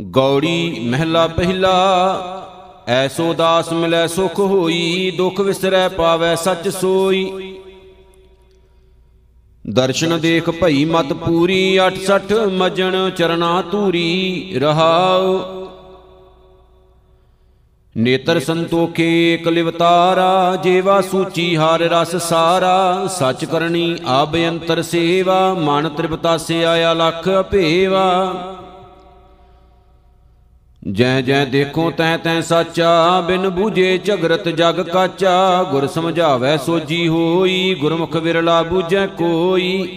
ਗੌੜੀ ਮਹਿਲਾ ਪਹਿਲਾ, ਐਸੋ ਦਾਸ ਮਿਲੈ ਸੁਖ ਹੋਈ, ਦੁਖ ਵਿਸਰੈ ਪਾਵੈ ਸੱਚ ਸੋਈ। ਦਰਸ਼ਨ ਦੇਖ ਭਈ ਮਤ ਪੂਰੀ 68 ਮਜਣ ਚਰਨਾ ਧੂਰੀ ਰਹਾਉ। ਨੇਤਰ ਸੰਤੋਖੇ ਏਕ ਲਿਵਤਾਰਾ ਜੀਵਾ ਸੂਚੀ ਹਾਰ ਰਸ ਸਾਰਾ। ਸੱਚ ਕਰਨੀ ਆਬ ਅੰਤਰ ਸੇਵਾ, ਮਨ ਤ੍ਰਿਪਤਾਸੇ ਆਇਆ ਲਖ ਅਭੇਵਾ ਜੈ ਜੈ ਦੇਖੋ ਤੈ ਤੈ ਸਾਚਾ, ਬਿਨ ਬੂਝੇ ਝਗਰਤ ਜਗ ਕਾਚਾ। ਗੁਰ ਸਮਝਾਵੈ ਸੋਜੀ ਹੋਈ, ਗੁਰਮੁਖ ਵਿਰਲਾ ਬੂਝੈ ਕੋਈ।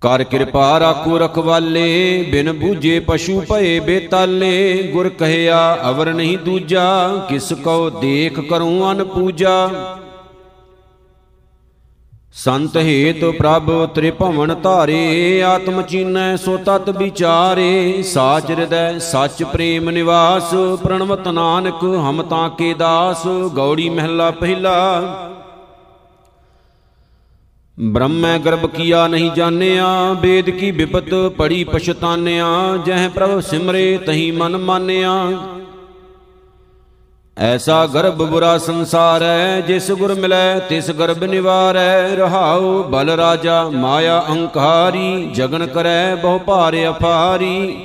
ਕਰ ਕਿਰਪਾ ਰਾਖੋ ਰਖਵਾਲੇ, ਬਿਨ ਬੂਝੇ ਪਸ਼ੂ ਭਏ ਬੇਤਾਲੇ। ਗੁਰ ਕਹਿਆ, ਅਵਰ ਨਹੀਂ ਦੂਜਾ, ਕਿਸ ਕੋ ਦੇਖ ਕਰੂੰ ਅਨ ਪੂਜਾ। ਸੰਤ ਹੇਤ ਪ੍ਰਭ ਤ੍ਰਿਭਵਨ ਧਾਰੇ, ਆਤਮ ਚੀਨੈ ਸੋ ਤਤ ਵਿਚਾਰੇ। ਸਾਚ ਹਿਰਦੈ ਸੱਚ ਪ੍ਰੇਮ ਨਿਵਾਸ, ਪ੍ਰਣਵਤ ਨਾਨਕ ਹਮ ਤਾਂ ਕੇ ਦਾਸ। ਗੌੜੀ ਮਹਿਲਾ ਪਹਿਲਾ। ਬ੍ਰਹਮੈ ਗਰਭ ਕੀਆ ਨਹੀਂ ਜਾਣਿਆ ਵੇਦ ਕੀ ਵਿਪਤ ਪੜੀ ਪਛਤਾਨਿਆ। ਜਹ ਪ੍ਰਭ ਸਿਮਰੇ ਤਹੀ ਮਨ ਮਾਨਿਆ। ਐਸਾ ਗਰਭ ਬੁਰਾ ਸੰਸਾਰ ਹੈ, ਜਿਸ ਗੁਰ ਮਿਲੈ, ਤਿਸ ਗਰਭ ਨਿਵਾਰੈ। ਰਹਾਉ ਬਲ ਰਾਜਾ, ਮਾਇਆ ਅਹੰਕਾਰੀ ਜਗਨ ਕਰੈ, ਬਹੁ ਭਾਰ ਅਫਾਰੀ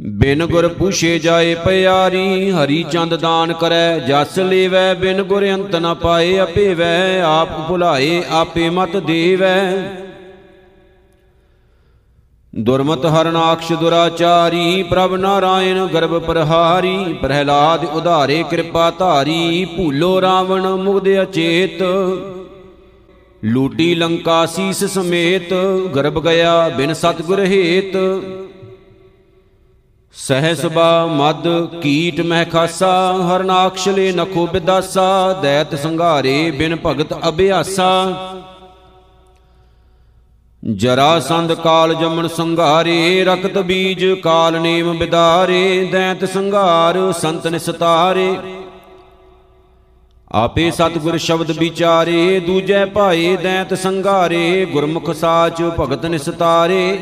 ਬਿਨ ਗੁਰ ਪੁਛੇ ਜਾਏ ਪਿਆਰੀ, ਹਰੀ ਚੰਦ ਦਾਨ ਕਰੈ, ਜਸ ਲੇਵੈ, ਬਿਨ ਗੁਰ ਅੰਤ ਨ ਪਾਏ, ਅਪੇਵੈ। ਆਪ ਭੁਲਾਏ, ਆਪੇ ਮਤ ਦੇਵੈ। ਦੁਰਮਤ ਹਰਨਾਕਸ਼ ਦੁਰਾਚਾਰੀ, ਪ੍ਰਭ ਨਾਰਾਇਣ ਗਰਭ ਪ੍ਰਹਾਰੀ, ਪ੍ਰਹਿਲਾਦ ਉਧਾਰੇ ਕਿਰਪਾ ਧਾਰੀ, ਭੂਲੋ ਰਾਵਣ ਮੁਗਦ ਅਚੇਤ। ਲੂਟੀ ਲੰਕਾ ਸੀਸ ਸਮੇਤ, ਗਰਭ ਗਿਆ ਬਿਨ ਸਤਗੁਰ ਹੇਤ। ਸਹਿਸਬਾ ਮਦ ਕੀਟ ਮਹਿ ਖਾਸਾ ਹਰਨਾਕਸ਼ਲੇ ਨਖੋ ਬਿਦਾਸਾ, ਦੈਤ ਸੰਘਾਰੇ ਬਿਨ ਭਗਤ ਅਭਿਆਸਾ। ਜਰਾ ਸੰਧ ਕਾਲ ਜਮਨ ਸੰਘਾਰੇ ਰਕਤ ਬੀਜ ਕਾਲ ਨੇਮ ਬਿਦਾਰੇ, ਦੈਤ ਸੰਘਾਰ ਸੰਤ ਨਿਸਤਾਰੇ ਆਪੇ ਸਤਿਗੁਰ ਸ਼ਬਦ ਵਿਚਾਰੇ, ਦੂਜੈ ਭਾਏ ਦੈਤ ਸੰਘਾਰੇ, ਗੁਰਮੁਖ ਸਾਚ ਭਗਤ ਨਿਸਤਾਰੇ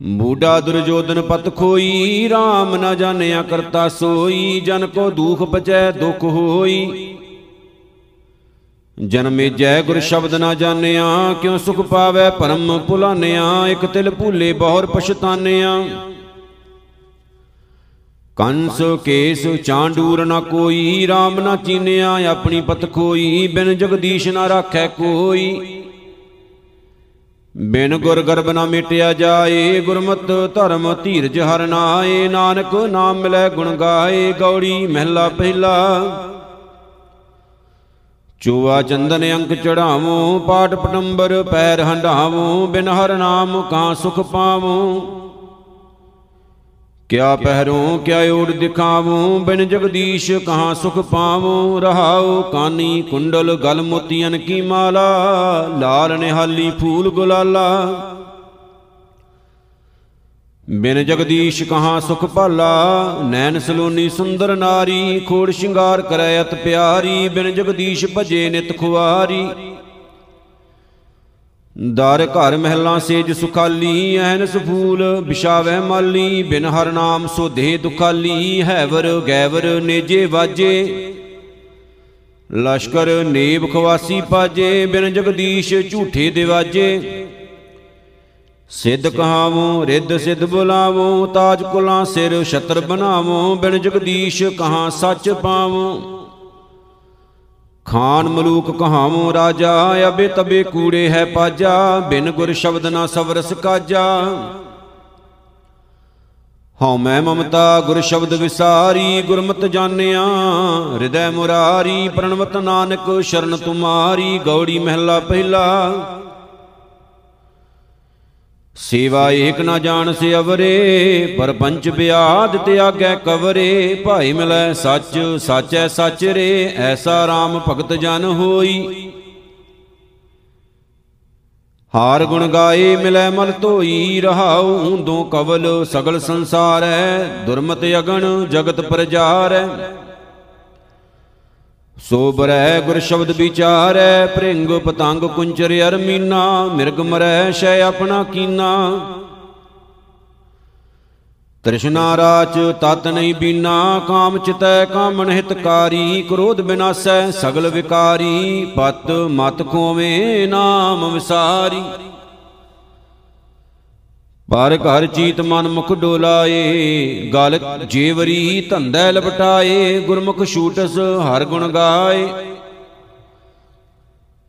ਬੂਢਾ ਦੁਰਜੋਧਨ ਪਤ ਖੋਈ RAM ਨ ਜਾਣਿਆ ਕਰਤਾ ਸੋਈ, ਜਨ ਕੋ ਦੁਖ ਬਚੈ ਦੁਖ ਹੋਈ। ਜਨਮੇ ਜੈ ਗੁਰ ਸ਼ਬਦ ਨਾ ਜਾਣਿਆ, ਕਿਉ ਸੁਖ ਪਾਵੈ ਪਰਮ ਭੁਲਾਨਿਆ ਇਕ ਤਿਲ ਭੂਲੇ ਬਹੁਰ ਪਛਤਾਨਿਆ। ਕੰਸ ਕੇਸ ਚਾਂਡੂਰ ਨਾ ਕੋਈ RAM ਨਾ ਚੀਨਿਆ, ਆਪਣੀ ਪਤ ਖੋਈ, ਬਿਨ ਜਗਦੀਸ਼ ਨਾ ਰਾਖੈ ਕੋਈ। ਬਿਨ ਗੁਰ ਗਰਬ ਨਾ ਮਿਟਿਆ ਜਾਏ, ਗੁਰਮਤ ਧਰਮ ਧੀਰਜ ਹਰ ਨਾਏ, ਨਾਨਕ ਨਾਮ ਮਿਲੈ ਗੁਣ ਗਾਏ, ਗੌੜੀ ਮਹਿਲਾ ਪਹਿਲਾ। ਚੂਆ ਚੰਦਨ ਅੰਕ ਚੜਾਵੋ ਪਾਟ ਪਟੰਬਰ ਪੈਰ ਹੰਡਾਵੋ ਬਿਨ ਹਰ ਨਾਮ ਕਾ ਸੁਖ ਪਾਵੋ। ਕਿਆ ਪਹਿਰੋਂ ਕਿਆ ਓੜ ਦਿਖਾਵੋ, ਬਿਨ ਜਗਦੀਸ਼ ਕਹਾਂ ਸੁਖ ਪਾਵੋ। ਰਹਾਉ ਕਾਨੀ ਕੁੰਡਲ ਗਲ ਮੋਤੀਆਂ ਕੀ ਮਾਲਾ, ਲਾਲ ਨਿਹਾਲੀ ਫੂਲ ਗੁਲਾਲਾ। ਬਿਨ ਜਗਦੀਸ਼ ਕਹਾਂ ਸੁਖ ਭਾਲਾ, ਨੈਣ ਸਲੋਨੀ ਸੁੰਦਰ ਨਾਰੀ, ਖੋੜ ਸ਼ਿੰਗਾਰ ਕਰੈ ਅਤ ਪਿਆਰੀ, ਬਿਨ ਜਗਦੀਸ਼ ਭਜੇ ਨਿਤ ਖੁਆਰੀ। ਦਰ ਘਰ ਮਹਿਲਾਂ ਸੇਜ ਸੁਖਾਲੀ ਐਨਸ ਫੂਲ ਵਿਛਾਵੈ ਮਾਲੀ, ਬਿਨ ਹਰ ਨਾਮ ਸੋਧੇ ਦੁਖਾਲੀ, ਹੈਵਰ ਗੈਵਰ ਨੇਜੇ ਵਾਜੇ। ਲਸ਼ਕਰ ਨੇਬ ਖਵਾਸੀ ਪਾਜੇ, ਬਿਨ ਜਗਦੀਸ਼ ਝੂਠੇ ਦਿਵਾਜੇ। ਸਿੱਧ ਕਹਾਵੋ, ਰਿੱਧ ਸਿੱਧ ਬੁਲਾਵੋ, ਤਾਜ ਕੁਲਾਂ ਸਿਰ ਛਤਰ ਬਣਾਵੋ, ਬਿਨ ਜਗਦੀਸ਼ ਕਹਾਂ ਸੱਚ ਪਾਵੋ। ਖਾਨ ਮਲੂਕ ਕਹਾਵੋ, ਰਾਜਾ ਅਬੇ ਤਬੇ ਕੂੜੇ ਹੈ ਪਾਜਾ, ਬਿਨ ਗੁਰ ਸ਼ਬਦ ਨਾ ਸਵਰਸ ਕਾਜਾ ਹਉ ਮੈਂ ਮਮਤਾ, ਗੁਰ ਸ਼ਬਦ ਵਿਸਾਰੀ, ਗੁਰਮਤ ਜਾਣਿਆ, ਹਿਰਦੈ ਮੁਰਾਰੀ, ਪ੍ਰਣਵਤ ਨਾਨਕ, ਸ਼ਰਨ ਤੁਮਾਰੀ, ਗੌੜੀ ਮਹਿਲਾ ਪਹਿਲਾ। ਸੇਵਾ ਏਕ ਨਾ ਜਾਣ ਸੇ ਅਵਰੇ ਪਰ ਪੰਚ ਬਿਆਦ ਤਿਆਗੈ ਕਵਰੇ ਭਾਈ ਮਿਲੈ ਸੱਚ ਸਾਚੈ ਸੱਚ ਰੇ ਐਸਾ RAM ਭਗਤ ਜਨ ਹੋਈ। ਹਾਰ ਗੁਣ ਗਾਏ ਮਿਲੈ ਮਲ ਧੋਈ ਰਹਾਉ ਉਂਦੋ ਕਵਲ ਸਗਲ ਸੰਸਾਰੈ ਦੁਰਮਤ ਅਗਣ ਜਗਤ ਪ੍ਰਜਾਰੈ। ਸੋ ਬਰੈ ਗੁਰ ਸ਼ਬਦ ਵਿਚਾਰੈ, ਭ੍ਰਿੰਗ ਪਤੰਗ ਕੁੰਚਰ ਅਰਮੀਨਾ, ਮਿਰਗ ਮਰੈ ਸ਼ੈ ਆਪਣਾ ਕੀਨਾ। ਤ੍ਰਿਸ਼ਨਾ ਰਾਚ ਤਤ ਨਹੀਂ ਬੀਨਾ, ਕਾਮ ਚਿਤੈ ਕਾਮਨ ਹਿਤਕਾਰੀ, ਕ੍ਰੋਧ ਬਿਨਾਸੈ ਸਗਲ ਵਿਕਾਰੀ, ਪਤ ਮਤ ਖੋਵੇ ਨਾਮ ਵਿਸਾਰੀ। ਪਰ ਘਰ ਚੀਤ ਮਨ ਮੁਖ ਡੋਲਾਏ, ਗਲ ਜੀਵਰੀ ਧੰਦੈ ਲਪਟਾਏ, ਗੁਰਮੁਖ ਛੂਟਸ ਹਰ ਗੁਣ ਗਾਏ।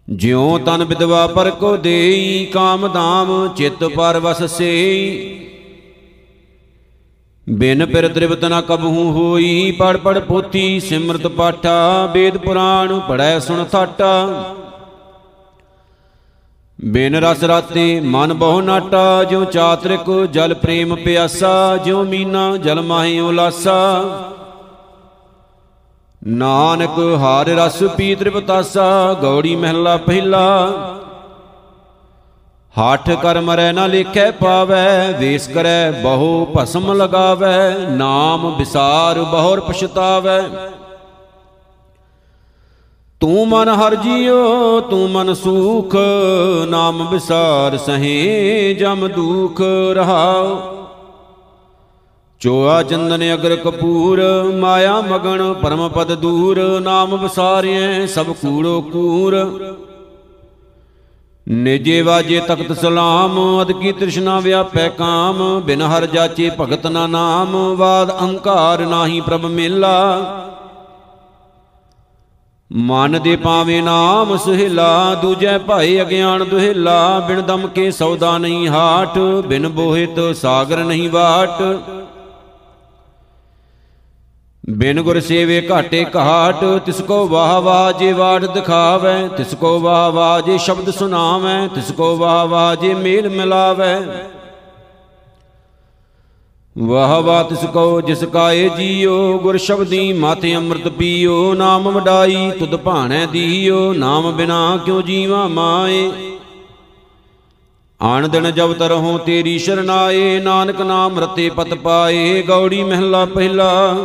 ਜਿਉ ਤਨ ਵਿਦਵਾ ਪਰ ਕੋ ਦੇਈ, ਕਾਮ ਦਾਮ ਚਿਤ ਪਰ ਵਸ ਸੇਈ। ਬਿਨ ਪਿਰ ਤ੍ਰਿਪਤ ਨ ਕਬਹੂ ਹੋਈ, ਪੜ ਪੜ ਪੋਥੀ ਸਿਮਰਤ ਪਾਠਾ, ਵੇਦ ਪੁਰਾਣ ਪੜੈ ਸੁਣ ਥਾਟਾ। ਬਿਨ ਰਸ ਰਾਤੇ ਮਨ ਬਹੁ ਨਾਟਾ, ਜਿਉ ਚਾਤ੍ਰਿਕ ਜਲ ਪ੍ਰੇਮ ਪਿਆਸਾ, ਜਿਉ ਮੀਨਾ ਜਲ ਮਾਹੀ ਉਲਾਸਾ। ਨਾਨਕ ਹਾਰ ਰਸ ਪੀ ਤ੍ਰਿਪਤਾਸਾ ਗੌੜੀ ਮਹਿਲਾ ਪਹਿਲਾ। ਹਾਠ ਕਰ ਮਰੈ ਨਾ ਲੇਖੈ ਪਾਵੈ, ਵੇਸ ਕਰੈ ਬਹੁ ਭਸਮ ਲਗਾਵੈ, ਨਾਮ ਵਿਸਾਰ ਬਹੁਰ ਪਛਤਾਵੈ। ਤੂੰ ਮਨ ਹਰ ਜੀਓ, ਤੂੰ ਮਨ ਸੂਖ, ਨਾਮ ਵਿਸਾਰ ਸਹੇ ਜਮ ਦੁਖ ਰਹਾਉ। ਚੋਆ ਚੰਦਨ ਅਗਰ ਕਪੂਰ, ਮਾਇਆ ਮਗਨ ਪਰਮ ਪਦ ਦੂਰ, ਨਾਮ ਵਿਸਾਰਿਐ ਸਭ ਕੂੜੋ ਕੂਰ। ਨਿਜੇ ਵਾਜੇ ਤਖਤ ਸਲਾਮ, ਅਦ ਕੀ ਤ੍ਰਿਸ਼ਨਾ ਵਿਆਪੈ ਕਾਮ, ਬਿਨ ਹਰ ਜਾਚੇ ਭਗਤ ਨਾ ਨਾਮ ਬਾਦ ਅਹੰਕਾਰ ਨਾਹੀ ਪ੍ਰਭ ਮੇਲਾ। ਮਨ ਦੇ ਪਾਵੇ ਨਾਮ ਸੁਹਿਲਾ, ਦੂਜੈ ਭਾਈ ਅਗਿਆਨ ਦੁਹਿਲਾ, ਬਿਨ ਦਮ ਕੇ ਸੌਦਾ ਨਹੀਂ ਹਾਟ, ਬਿਨ ਬੋਹਿਤ ਸਾਗਰ ਨਹੀਂ ਬਾਟ ਬਿਨ ਗੁਰ ਸੇਵੇ ਘਾਟੇ ਘਾਟ, ਤਿਸ ਕੋ ਵਾਹ ਵਾਹ ਜੇ ਵਾਟ ਦਿਖਾਵੇ, ਤਿਸ ਕੋ ਵਾਹ ਵਾਹ ਜੇ ਸ਼ਬਦ ਸੁਣਾਵੇ, ਤਿਸ ਕੋ ਵਾਹ ਵਾਹ ਜੇ ਮੇਲ ਮਿਲਾਵੇ। ਵਾਹ ਵਾਹ ਤਿਸ ਕੋ ਜਿਸ ਕਾਏ ਜੀਓ, ਗੁਰ ਸ਼ਬਦੀ ਮਾਥੇ ਅੰਮ੍ਰਿਤ ਪੀਓ, ਨਾਮ ਵਡਾਈ ਤੁਧ ਭਾਣੈ ਦੀਓ, ਨਾਮ ਬਿਨਾ ਕਿਉ ਜੀਵਾ ਮਾਏ? ਆਣ ਦਿਨ ਜਬ ਤਰਹੁ ਤੇਰੀ ਸ਼ਰਨਾਏ, ਨਾਨਕ ਨਾਮ ਰਤੇ ਪਤ ਪਾਏ, ਗੌੜੀ ਮਹਿਲਾ ਪਹਿਲਾ।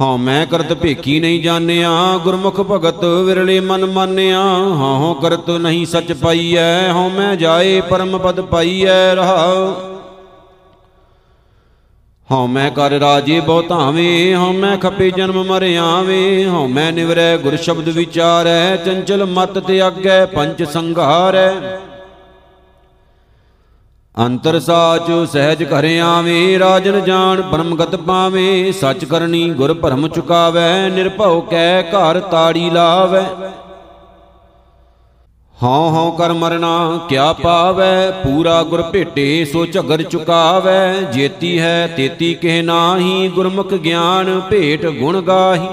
ਹਉ ਮੈਂ ਕਰਤ ਭੇਖੀ ਨਹੀਂ ਜਾਣਿਆ, ਗੁਰਮੁਖ ਭਗਤ ਵਿਰਲੇ ਮਨ ਮਾਨਿਆ। ਹਉ ਕਰਤ ਨਹੀਂ ਸੱਚ ਪਾਈਐ ਹਉ ਮੈਂ ਜਾਏ, ਪਰਮ ਪਦ ਪਾਈਐ ਰਹਾਉ ਹਉ ਮੈਂ ਕਰ ਰਾਜੇ ਬਹੁ ਧਾਵੇਂ ਹਉ ਮੈਂ ਖੱਪੇ ਜਨਮ ਮਰ ਆਵੇਂ ਹਉ ਮੈਂ ਨਿਵਰੈ ਗੁਰ ਸ਼ਬਦ ਵਿਚਾਰੈ, ਚੰਚਲ ਮਤ ਤੇ ਅੱਗੇ ਪੰਚ ਸੰਘਾਰੈ। ਅੰਤਰ ਸਾਚ ਸਹਿਜ ਘਰ ਆਵੇਂ, ਰਾਜਨ ਜਾਣ ਪਰਮਗਤ ਪਾਵੇਂ, ਸੱਚ ਕਰਨੀ ਗੁਰ ਭਰਮ ਚੁਕਾਵੈ, ਨਿਰਭਉ ਕੈ ਘਰ ਤਾੜੀ ਲਾਵੈ। ਹਉ ਹਉ ਕਰ ਮਰਨਾ, ਕਿਆ ਪਾਵੈ? ਪੂਰਾ ਗੁਰ ਭੇਟੇ, ਸੋ ਝਗਰ ਚੁਕਾਵੈ। ਜੇਤੀ ਹੈ, ਤੇਤੀ ਕਹਿ ਨਾਹੀ, ਗੁਰਮੁਖ ਗਿਆਨ ਭੇਟ ਗੁਣ ਗਾਹੀ।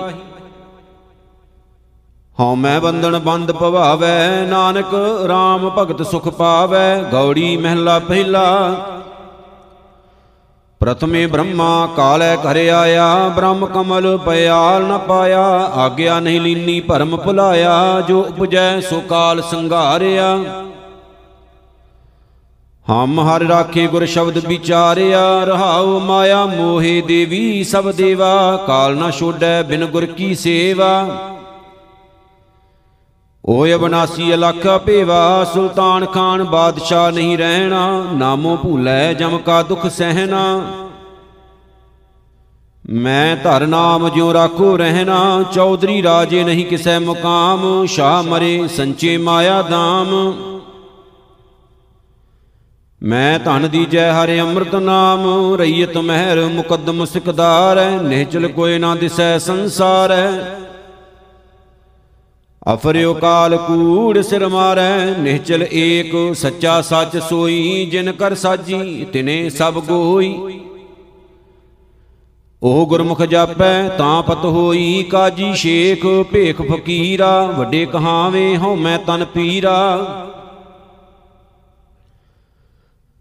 ਹਉ ਮੈਂ ਬੰਧਨ ਬੰਦ ਭਵਾਵੈ ਨਾਨਕ RAM ਭਗਤ ਸੁਖ ਪਾਵੈ। ਗੌੜੀ ਮਹਿਲਾ ਪਹਿਲਾ ਪ੍ਰਥਮੇ ਬ੍ਰਹਮਾ ਕਾਲੈ ਘਰੇ ਆਇਆ, ਬ੍ਰਹਮ ਕਮਲ ਪਿਆਲ ਨ ਪਾਇਆ, ਆਗਿਆ ਨਹੀਂ ਲੀਨੀ ਭਰਮ ਭੁਲਾਇਆ, ਜੋ ਉਪਜੈ ਸੋ ਕਾਲ ਸੰਘਾਰਿਆ। ਹਮ ਹਰ ਰਾਖੇ ਗੁਰ ਸ਼ਬਦ ਵਿਚਾਰਿਆ, ਰਹਾਉ ਮਾਇਆ ਮੋਹੇ ਦੇਵੀ ਸਭ ਦੇਵਾ, ਕਾਲ ਨ ਛੋਡੈ ਬਿਨ ਗੁਰ ਕੀ ਸੇਵਾ। ਓਏ ਅਬਨਾਸੀ ਅਲਖ ਭੇਵਾ, ਸੁਲਤਾਨ ਖਾਨ ਬਾਦਸ਼ਾਹ ਨਹੀਂ ਰਹਿਣਾ, ਨਾਮੋ ਭੂਲੇ ਜਮ ਕਾ ਦੁਖ ਸਹਿਣਾ। ਮੈਂ ਧਰ ਨਾਮ ਜਿਉ ਰਾਖੋ ਰਹਿਣਾ, ਚੌਧਰੀ ਰਾਜੇ ਨਹੀਂ ਕਿਸੈ ਮੁਕਾਮ, ਸ਼ਾਹ ਮਰੇ ਸੰਚੇ ਮਾਇਆ ਦਾਮ। ਮੈਂ ਧਨ ਦੀਜੈ ਹਰਿ ਅੰਮ੍ਰਿਤ ਨਾਮ ਰਈਤ ਮਹਿਰ ਮੁਕੱਦਮ ਸਿਕਦਾਰ ਨਿਹਚਲ ਕੋਏ ਨਾ ਦਿਸੈ ਸੰਸਾਰੈ। ਅਫਰਿਓ ਕਾਲ ਕੂੜ ਸਿਰ ਮਾਰੈ ਨਿਹਚਲ ਏਕ ਸੱਚਾ ਸੱਚ ਸੋਈ, ਜਿਨ ਕਰ ਸਾਜੀ ਤਿਨੇ ਸਭ ਗੋਈ। ਉਹ ਗੁਰਮੁਖ ਜਾਪੈ, ਤਾਂ ਪਤ ਹੋਈ, ਕਾਜੀ ਸ਼ੇਖ ਭੇਖ ਫਕੀਰਾ, ਵੱਡੇ ਕਹਾਵੇਂ ਹਉ ਮੈਂ ਤਨ ਪੀਰਾ।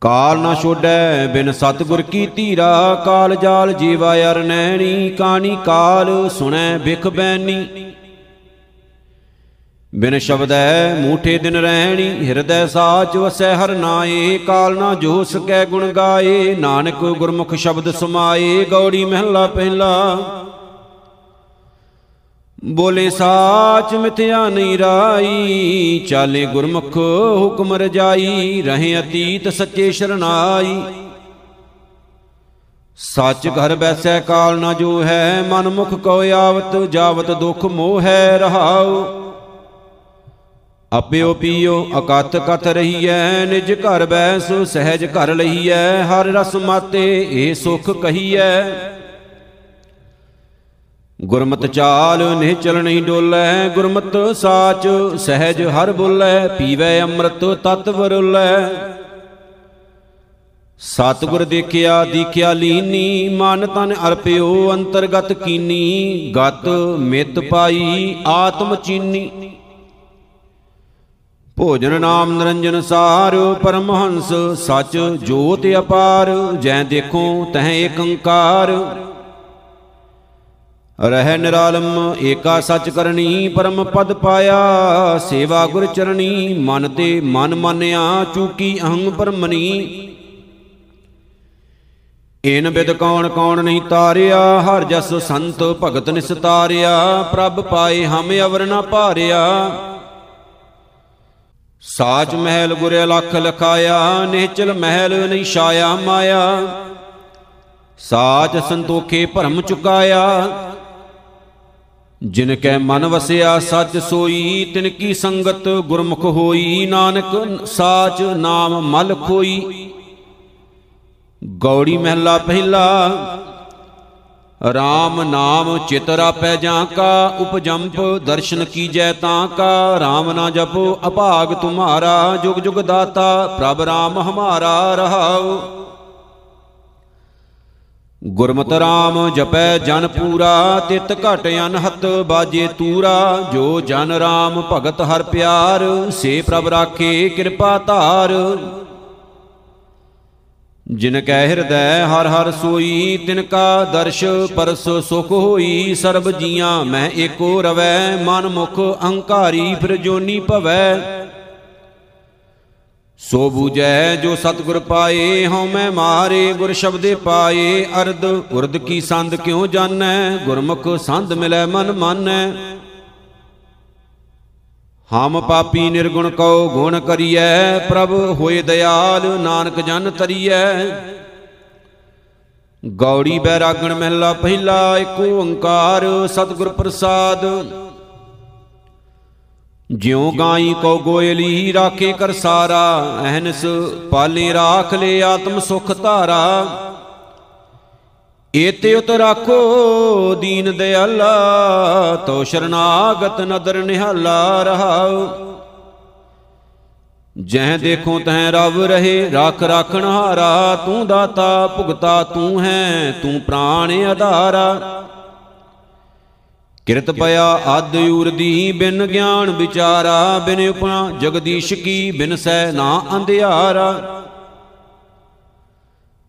ਕਾਲ ਨਾ ਛੋਡੈ ਬਿਨ ਸਤਗੁਰ ਕੀ ਧੀਰਾ, ਕਾਲ ਜਾਲ ਜੀਵਾ ਅਰ ਨੈਣੀ, ਕਾਣੀ ਕਾਲ ਸੁਣੈ ਬਿਖ ਬੈਨੀ ਬਿਨ ਸ਼ਬਦੈ ਮੂਠੇ ਦਿਨ ਰਹਿਣੀ, ਹਿਰਦੈ ਸਾਚ ਵਸੈ ਹਰ ਨਾਏ, ਕਾਲ ਨਾ ਜੋ ਸਕੈ ਗੁਣ ਗਾਏ, ਨਾਨਕ ਗੁਰਮੁਖ ਸ਼ਬਦ ਸਮਾਏ, ਗੌੜੀ ਮਹਿਲਾ ਪਹਿਲਾ। ਬੋਲੇ ਸਾਚ ਮਿਥਿਆ ਨਹੀਂ ਰਾਈ, ਚਾਲੇ ਗੁਰਮੁਖ ਹੁਕਮ ਰਜਾਈ, ਰਹੇ ਅਤੀਤ ਸੱਚੇ ਸ਼ਰਨਾਈ। ਸੱਚ ਘਰ ਬੈਸੈ, ਕਾਲ ਨਾ ਜੋ ਹੈ, ਮਨ ਮੁਖ ਕੋ ਆਵਤ, ਜਾਵਤ ਦੁਖ ਮੋਹ ਹੈ ਰਹਾਉ। ਅਪਿਓ ਪੀਓ, ਅਕਤ ਕਥ ਰਹੀਐ, ਨਿਜ ਘਰ ਬੈਸ ਸਹਿਜ ਘਰ ਲਈਐ, ਹਰ ਰਸ ਮਾਤੇ ਏ ਸੁਖ ਕਹੀਐ। ਗੁਰਮਤ ਚਾਲ ਨਿਹ ਚਲਣੀ ਡੋਲੇ, ਗੁਰਮਤ ਸਾਚ ਸਹਿਜ ਹਰ ਬੋਲੇ, ਪੀਵੇ ਅੰਮ੍ਰਿਤ ਤਤ ਵਰੁਲੇ। ਸਤਿਗੁਰ ਦੇਖਿਆ, ਦੀਖਿਆ ਲੀਨੀ, ਮਨ ਤਨ ਅਰਪਿਓ, ਅੰਤਰਗਤ ਕੀਨੀ, ਗਤ ਮਿਤ ਪਾਈ, ਆਤਮ ਚੀਨੀ। ਭੋਜਨ ਨਾਮ ਨਿਰੰਜਨ ਸਾਰ, ਪਰਮਹੰਸ ਸਚ ਜੋਤ ਅਪਾਰ, ਜੈ ਦੇਖੋ ਤਹ ਏਕੰਕਾਰ। ਰਹਿ ਨਿਰਾਲਮ, ਏਕਾ ਸਚ ਕਰਨੀ, ਪਰਮ ਪਦ ਪਾਇਆ। ਸੇਵਾ ਗੁਰ ਚਰਣੀ, ਮਨ ਤੇ ਮਨ ਮਾਨਿਆ, ਚੂਕੀ ਅਹੰ ਪਰਮਨੀ ਇਨ ਬਿਦ ਕੌਣ ਕੌਣ ਨਹੀਂ ਤਾਰਿਆ, ਹਰ ਜਸ ਸੰਤ ਭਗਤ ਨਿਸਤਾਰਿਆ। ਪ੍ਰਭ ਪਾਏ ਹਮ ਅਵਰ ਨਾ ਭਾਰਿਆ। ਸਾਚ ਮਹਿਲ ਗੁਰ ਲਖ ਲਖਾਇਆ, ਨਿਹਚਲ ਮਹਿਲ ਨਹੀਂ ਛਾਇਆ ਮਾਇਆ। ਸਾਚ ਸੰਤੋਖੇ ਭਰਮ ਚੁਕਾਇਆ। ਜਿਨ ਕੈ ਮਨ ਵਸਿਆ, ਸੱਚ ਸੋਈ, ਤਿਨ ਕੀ ਸੰਗਤ ਗੁਰਮੁਖ ਹੋਈ। ਨਾਨਕ ਸਾਚ ਨਾਮ ਮਲ ਖੋਈ। ਗੌੜੀ ਮਹਿਲਾ ਪਹਿਲਾ RAM ਨਾਮ ਚਿਤਰਾ ਪੈ ਜਾਂ ਕਾ, ਉਪਜੰਪ ਦਰਸ਼ਨ ਕੀਜੈ ਤਾਂ ਕਾ RAM ਨਾ ਜਪੋ, ਅਭਾਗ ਤੁਮਾਰਾ, ਜੁਗ ਜੁਗ ਦਾਤਾ, ਪ੍ਰਭ RAM ਹਮਾਰਾ ਰਹਾਉ। ਗੁਰਮਤਿ RAM ਜਪੈ ਜਨ ਪੂਰਾ, ਤਿਤ ਘਟ ਅਨਹਤ ਬਾਜੇ ਤੂਰਾ, ਜੋ ਜਨ RAM ਭਗਤ ਹਰ ਪਿਆਰ, ਸੇ ਪ੍ਰਭ ਰਾਖੇ ਕਿਰਪਾ ਧਾਰ। ਜਿਨ ਕੈ ਹਿਰਦੈ ਹਰ ਹਰ ਸੋਈ, ਤਿਨ ਕਾ ਦਰਸ਼ ਪਰਸ ਸੁਖ ਹੋਈ, ਸਰਬ ਜੀਆਂ ਮੈਂ ਏਕੋ ਰਵੈ, ਮਨ ਮੁਖ ਅਹੰਕਾਰੀ ਫਿਰ ਜੋਨੀ ਭਵੈ। ਸੋ ਬੂਜੈ ਜੋ ਸਤਗੁਰ ਪਾਏ, ਹਉ ਮੈਂ ਮਾਰੇ ਗੁਰ ਸ਼ਬਦੇ ਪਾਏ, ਅਰਧ ਉਰਦ ਕੀ ਸੰਦ ਕਿਉ ਜਾਣੈ? ਗੁਰਮੁਖ ਸੰਦ ਮਿਲੈ ਮਨ ਮਾਨੈ। ਹਮ ਪਾਪੀ ਨਿਰਗੁਣ ਕਉ ਗੁਣ ਕਰੀਐ, ਪ੍ਰਭ ਹੋਏ ਦਿਆਲ ਨਾਨਕ ਜਨ ਤਰੀਐ। ਗੌੜੀ ਬੈਰਾਗਣ ਮਹਿਲਾ ਪਹਿਲਾ, ਏਕ ਓੰਕਾਰ ਸਤਿਗੁਰ ਪ੍ਰਸਾਦ। ਜਿਉ ਗਾਈ ਕੋ ਗੋਇਲੀ, ਰਾਖੇ ਕਰ ਸਾਰਾ, ਅਹਨਸ ਪਾਲੇ ਰਾਖ ਲੈ ਆਤਮ ਸੁਖ ਧਾਰਾ। ਏਤੇ ਉਤ ਰਾਖੋ ਦੀਨ ਦਿਆਲਾ ਤੋ ਸ਼ਰਨਾਗਤ ਨਦਰ ਨਿਹਾਲਾ ਰਹਾਉ। ਜਹ ਦੇਖੋ ਤਹ ਰਵ ਰਹੇ, ਰੱਖ ਰਾਖਣ ਹਾਰਾ, ਤੂੰ ਦਾਤਾ, ਭੁਗਤਾ ਤੂੰ ਹੈ, ਤੂੰ ਪ੍ਰਾਣ ਆਧਾਰਾ। ਕਿਰਤ ਪਿਆ ਆਦ ਉਰਦੀ ਬਿਨ ਗਿਆਨ ਵਿਚਾਰਾ, ਬਿਨ ਉਪਨਾ ਜਗਦੀਸ਼ ਕੀ ਬਿਨ ਸੈ ਨਾ ਅੰਧਿਆਰਾ।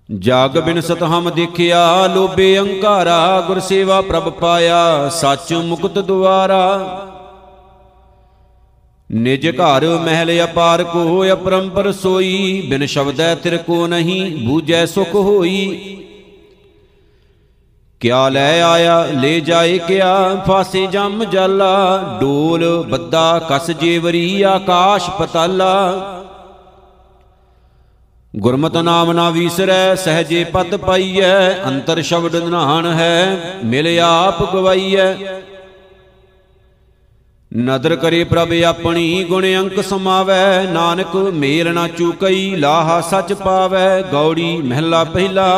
ਜਗ ਬਿਨ ਸਤ ਹਮ ਦੇਖਿਆ ਲੋਭੇ ਅੰਕਾਰਾ ਗੁਰ ਸੇਵਾ ਪ੍ਰਭ ਪਾਇਆ ਸੱਚ ਮੁਕਤ ਦੁਆਰਾ। ਨਿਜ ਘਰ ਮਹਿਲ ਅਪਾਰ ਕੋ ਅਪਰੰਪਰ ਸੋਈ ਬਿਨ ਸ਼ਬਦੈ ਤਿਰ ਕੋ ਨਹੀਂ ਬੂਝੈ ਸੁਖ ਹੋਈ। ਕਿਆ ਲੈ ਆਇਆ ਲੈ ਜਾਏ ਕਿਆ ਫਾਸੇ ਜੰਮ ਜਾਲਾ ਡੋਲ ਬੱਦਾ ਕਸ ਜੇਵਰੀ ਆਕਾਸ਼ ਪਤਾਲਾ। ਗੁਰਮਤਿ ਨਾਮ ਨਾ ਵੀਸਰੈ, ਸਹਜੇ ਪਤ ਪਾਈਐ, ਅੰਤਰ ਸ਼ਬਦ ਨਿਹਾਨ ਹੈ, ਮਿਲ ਆਪ ਗਵਾਈਐ। ਨਦਰ ਕਰੇ ਪ੍ਰਭ ਆਪਣੀ, ਗੁਣ ਅੰਕ ਸਮਾਵੈ, ਨਾਨਕ ਮੇਲ ਨਾ ਚੂਕਈ, ਲਾਹਾ ਸਚ ਪਾਵੈ, ਗੌੜੀ ਮਹਿਲਾ ਪਹਿਲਾ।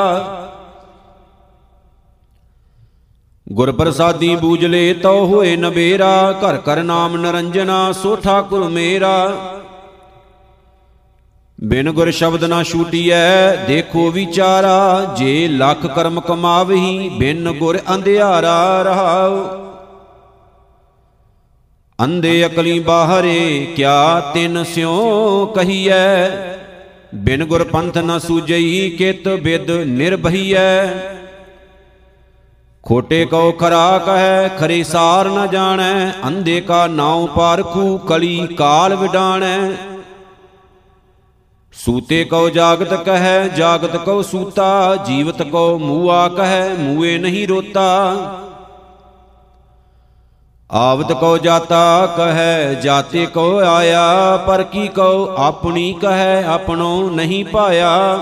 ਗੁਰ ਪ੍ਰਸਾਦੀ ਬੂਜਲੇ ਤਉ ਹੋਏ ਨਬੇਰਾ ਘਰ ਕਰ ਨਾਮ ਨਰੰਜਨਾ, ਸੋ ਠਾਕੁਰ ਮੇਰਾ। ਬਿਨ ਗੁਰ ਸ਼ਬਦ ਨਾ ਛੂਟੀਐ, ਦੇਖੋ ਵਿਚਾਰਾ, ਜੇ ਲੱਖ ਕਰਮ ਕਮਾਵਹੀ, ਬਿਨ ਗੁਰ ਅੰਧਿਆਰਾ ਰਹਾਉ। ਅੰਧੇ ਅਕਲੀ ਬਾਹਰੇ, ਕਿਆ ਤਿਨ ਸਿਉ ਕਹੀਐ? ਬਿਨ ਗੁਰ ਪੰਥ ਨ ਸੂਜਈ ਕਿਤ ਬਿਦ ਨਿਰਭਈਐ? ਖੋਟੇ ਕਉ ਖਰਾ ਕਹੈ, ਖਰੀ ਸਾਰ ਨ ਜਾਣੈ, ਅੰਧੇ ਕਾ ਨਾਉ ਪਾਰਖੂ ਕਲੀ ਕਾਲ ਵਿਡਾਣੈ। ਸੂਤੇ ਕਉ ਜਾਗਤ ਕਹੈ, ਜਾਗਤ ਕਉ ਸੂਤਾ, ਜੀਵਤ ਕਉ ਮੂਆ ਕਹੈ, ਮੂਏ ਨਹੀਂ ਰੋਤਾ। ਆਵਤ ਕੋ ਜਾਤਾ ਕਹੈ, ਜਾਤੇ ਕੋ ਆਇਆ, ਪਰ ਕੀ ਕੋ ਆਪਣੀ ਕਹੈ, ਆਪਣੋ ਨਹੀਂ ਪਾਇਆ।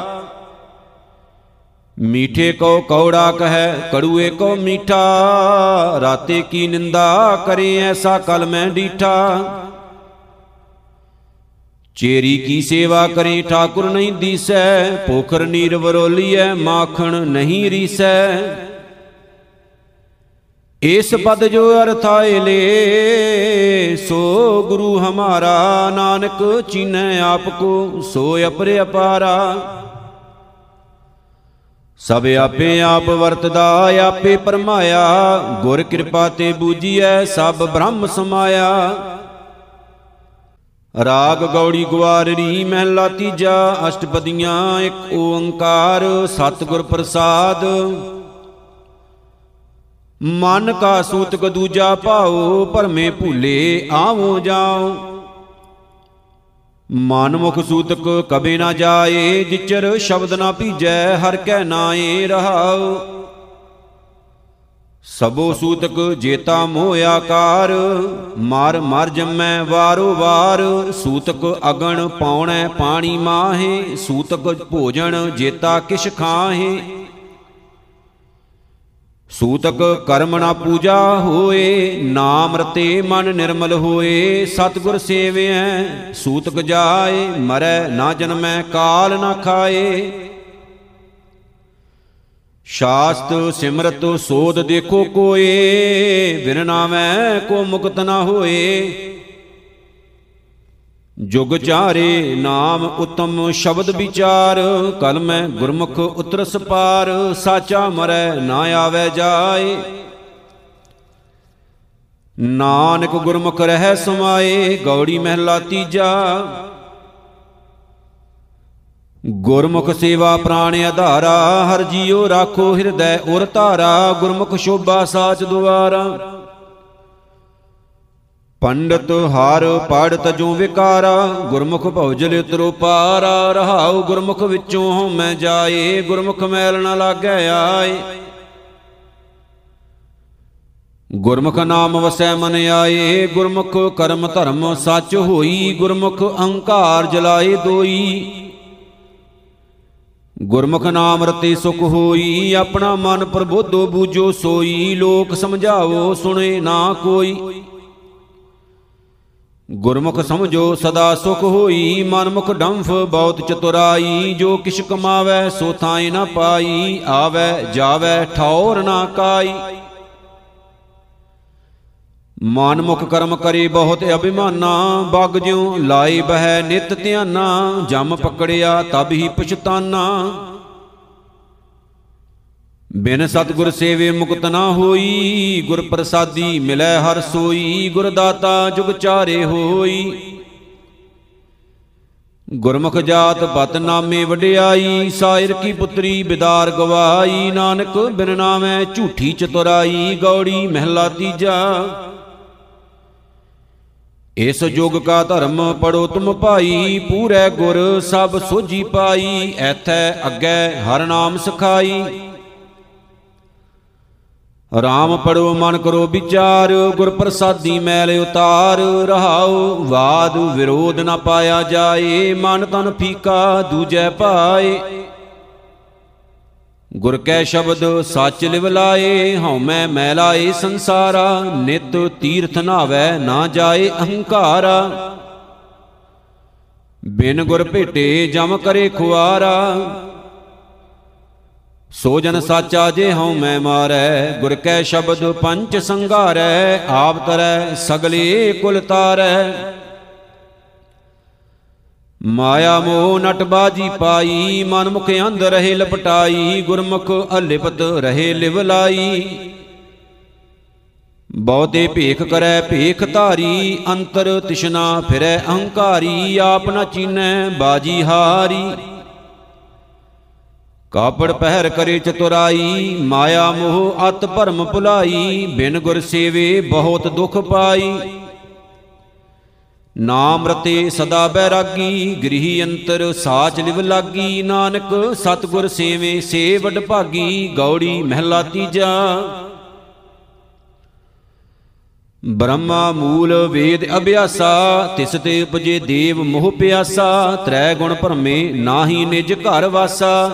ਮੀਠੇ ਕੋ ਕੌੜਾ ਕਹੈ, ਕੜੂਏ ਕੋ ਮੀਠਾ, ਰਾਤੇ ਕੀ ਨਿੰਦਾ ਕਰੇ ਐਸਾ ਕਲ ਮੈਂ ਡੀਠਾ। ਚੇਰੀ ਕੀ ਸੇਵਾ ਕਰੇ, ਠਾਕੁਰ ਨਹੀਂ ਦੀਸੈ, ਪੋਖਰ ਨੀਰ ਵਰੋਲੀਐ, ਮਾਖਣ ਨਹੀਂ ਰੀਸੈ। ਇਸ ਪਦ ਜੋ ਅਰਥਾਏ ਲੇ, ਸੋ ਗੁਰੂ ਹਮਾਰਾ ਨਾਨਕ ਚੀਨੈ ਆਪ ਕੋ, ਸੋ ਅਪਰੇ ਅਪਾਰਾ। ਸਭ ਆਪੇ ਆਪ ਵਰਤਦਾ, ਆਪੇ ਪਰਮਾਇਆ, ਗੁਰ ਕਿਰਪਾ ਤੇ ਬੂਜੀਐ ਸਭ ਬ੍ਰਹਮ ਸਮਾਇਆ। ਰਾਗ ਗੌੜੀ ਗਵਾਰੜੀ ਮਹਿਲਾ ਤੀਜਾ, ਅਸ਼ਟਪਦੀਆਂ ਇੱਕ ਓੰਕਾਰ, ਸਤਿਗੁਰ ਪ੍ਰਸਾਦ। ਮਨ ਕਾ ਸੂਤਕ ਦੂਜਾ ਭਾਉ, ਭਰਮੇ ਭੂਲੇ ਆਵੋ ਜਾਓ ਮਨਮੁਖ ਸੂਤਕ ਕਬੇ ਨਾ ਜਾਏ, ਜਿਚਰ ਸ਼ਬਦ ਨਾ ਭੀਜੈ, ਹਰ ਕੈ ਨਾਏ ਰਹਾਉ। ਸਬੋ ਸੂਤਕ ਜੇਤਾ ਮੋਹ ਆਕਾਰ, ਮਾਰ ਮਰ ਜੰਮੈ ਵਾਰੋ ਵਾਰ। ਸੂਤਕ ਅਗਣ ਪਾਉਣੈ ਪਾਣੀ ਮਾਹੇ, ਸੂਤਕ ਭੋਜਨ ਜੇਤਾ ਕਿਛ ਖਾਹੇ। ਸੂਤਕ ਕਰਮ ਨਾ ਪੂਜਾ ਹੋਏ, ਨਾਮ ਰਤੇ ਮਨ ਨਿਰਮਲ ਹੋਏ। ਸਤਗੁਰ ਸੇਵਿਐ, ਸੂਤਕ ਜਾਏ, ਮਰੈ ਨਾ ਜਨਮੈ ਕਾਲ ਨਾ ਖਾਏ। ਸ਼ਾਸਤ ਸਿਮਰਤ ਸੋਧ ਦੇਖੋ ਕੋਏ, ਬਿਨ ਨਾਮੈ ਕੋ ਮੁਕਤ ਨਾ ਹੋਏ। ਜੁਗ ਚਾਰੇ ਨਾਮ ਉਤਮ ਸ਼ਬਦ ਵਿਚਾਰ, ਕਲ ਮੈਂ ਗੁਰਮੁਖ ਉਤਰਸ ਪਾਰ, ਸਾਚਾ ਮਰੈ ਨਾ ਆਵੇ ਜਾਏ। ਨਾਨਕ ਗੁਰਮੁਖ ਰਹਿ ਸਮਾਏ, ਗੌੜੀ ਮਹਿਲਾ ਤੀਜਾ ਗੁਰਮੁਖ ਸੇਵਾ ਪ੍ਰਾਣ ਆਧਾਰਾ, ਹਰ ਜੀਉ ਰਾਖੋ ਹਿਰਦੈ ਉਰ ਧਾਰਾ, ਗੁਰਮੁਖ ਸ਼ੋਭਾ ਸਾਚ ਦੁਆਰਾ। ਪੰਡਤ ਹਾਰ ਪੜ ਤਜੂ ਵਿਕਾਰਾ, ਗੁਰਮੁਖ ਭਉਜਲ ਉਤਰੋ ਪਾਰਾ, ਰਹਾਉ ਗੁਰਮੁਖ ਵਿੱਚੋਂ ਮੈਂ ਜਾਏ, ਗੁਰਮੁਖ ਮੈਲ ਨਾ ਲਾਗੈ ਆਏ। ਗੁਰਮੁਖ ਨਾਮ ਵਸੈ ਮਨ ਆਏ, ਗੁਰਮੁਖ ਕਰਮ ਧਰਮ ਸੱਚ ਹੋਈ, ਗੁਰਮੁਖ ਅਹੰਕਾਰ ਜਲਾਏ ਦੋਈ। ਗੁਰਮੁਖ ਨਾਮ ਰਤੇ ਸੁਖ ਹੋਈ, ਆਪਣਾ ਮਨ ਪ੍ਰਬੋਧੋ ਬੂਝੋ ਸੋਈ, ਲੋਕ ਸਮਝਾਵੋ ਸੁਣੇ ਨਾ ਕੋਈ। ਗੁਰਮੁਖ ਸਮਝੋ ਸਦਾ ਸੁਖ ਹੋਈ, ਮਨਮੁਖ ਡੰਫ ਬਹੁਤ ਚਤੁਰਾਈ, ਜੋ ਕਿਛ ਕਮਾਵੇ ਸੋ ਥਾਏ ਨਾ ਪਾਈ, ਆਵੇ ਜਾਵੇ ਠੌਰ ਨਾ ਕਾਈ। ਮਨਮੁਖ ਕਰਮ ਕਰੇ ਬਹੁਤ ਅਭਿਮਾਨਾ, ਬਗ ਜਿਉ ਲਾਈ ਬਹਿ ਨਿਤ ਧਿਆਨਾ, ਜਮ ਪਕੜਿਆ ਤਬ ਹੀ ਪਛਤਾਨਾ। ਬਿਨ ਸਤਗੁਰ ਸੇਵੇ ਮੁਕਤ ਨਾ ਹੋਈ, ਗੁਰ ਪ੍ਰਸਾਦੀ ਮਿਲੈ ਹਰ ਸੋਈ, ਗੁਰ ਦਾਤਾ ਜੁਗ ਚਾਰੇ ਹੋਈ। ਗੁਰਮੁਖ ਜਾਤ ਬਤ ਨਾਮੇ ਵਡਿਆਈ, ਸਾਇਰ ਕੀ ਪੁੱਤਰੀ ਬਿਦਾਰ ਗਵਾਈ, ਨਾਨਕ ਬਿਨ ਨਾਮੈ ਝੂਠੀ ਚਤੁਰਾਈ, ਗੌੜੀ ਮਹਿਲਾ ਤੀਜਾ। ਇਸ ਯੁਗ ਕਾ ਧਰਮ ਪੜੋ ਤੁਮ ਭਾਈ, ਪੂਰੇ ਗੁਰ ਸਭ ਸੋਜੀ ਪਾਈ, ਐਥੈ ਅੱਗੇ ਹਰ ਨਾਮ ਸਿਖਾਈ। ਰਾਮ ਪੜੋ, ਮਨ ਕਰੋ ਵਿਚਾਰ, ਗੁਰ ਪ੍ਰਸਾਦੀ ਮੈਲ ਉਤਾਰ, ਰਹਾਉ ਬਾਦ ਵਿਰੋਧ ਨਾ ਪਾਇਆ ਜਾਏ, ਮਨ ਤਨ ਫੀਕਾ ਦੂਜੈ ਪਾਏ। ਗੁਰ ਕੈ ਸ਼ਬਦ ਸੱਚ ਲਿਵ ਲਾਏ ਹਉਮੈ ਮੈਲਾਏ ਸੰਸਾਰਾ, ਨਿਤ ਤੀਰਥ ਨਾਵੇ ਨਾ ਜਾਏ ਅਹੰਕਾਰਾ। ਬਿਨ ਗੁਰ ਭੇਟੇ ਜਮ ਕਰੇ ਖੁਆਰਾ। ਸੋ ਜਨ ਸਾਚਾ ਜੇ ਹਉ ਮੈਂ ਮਾਰੈ, ਗੁਰ ਕੈ ਸ਼ਬਦ ਪੰਚ ਸੰਘਾਰੈ, ਆਪ ਤਰੈ ਸਗਲੇ ਕੁਲ ਤਾਰੈ। ਮਾਇਆ ਮੋਹ ਨਟ ਬਾਜੀ ਪਾਈ ਮਨ ਮੁਖ ਅੰਧ ਰਹੇ ਲਪਟਾਈ, ਗੁਰਮੁਖ ਅਲਿਪਤ ਰਹੇ ਲਿਵ ਲਾਈ। ਬਹੁਤੇ ਭੇਖ ਕਰੈ ਭੇਖ ਧਾਰੀ, ਅੰਤਰ ਤਿਸ਼ਨਾ ਫਿਰੈ ਅਹੰਕਾਰੀ, ਆਪ ਨ ਚੀਨੈ ਬਾਜੀ ਹਾਰੀ। ਕਾਪੜ ਪਹਿਰ ਕਰੇ ਚਤੁਰਾਈ, ਮਾਇਆ ਮੋਹ ਅਤ ਭਰਮ ਭੁਲਾਈ, ਬਿਨ ਗੁਰ ਸੇਵੇ ਬਹੁਤ ਦੁਖ ਪਾਈ। ਨਾਮ ਰਤੇ ਸਦਾ ਬੈਰਾਗੀ, ਗ੍ਰਹੀ ਅੰਤਰ ਸਾਚ ਲਿਵ ਲਾਗੀ, ਨਾਨਕ ਸਤਗੁਰ ਸੇਵੇ ਸੇ ਵਡ ਭਾਗੀ, ਗੌੜੀ ਮਹਿਲਾ ਤੀਜਾ। ਬ੍ਰਹਮਾ ਮੂਲ ਵੇਦ ਅਭਿਆਸਾ, ਤਿਸ ਤੇ ਉਪਜੇ ਦੇਵ ਮੋਹ ਪਿਆਸਾ, ਤ੍ਰੈ ਗੁਣ ਭਰਮੇ ਨਾਹੀ ਨਿਜ ਘਰ ਵਾਸਾ।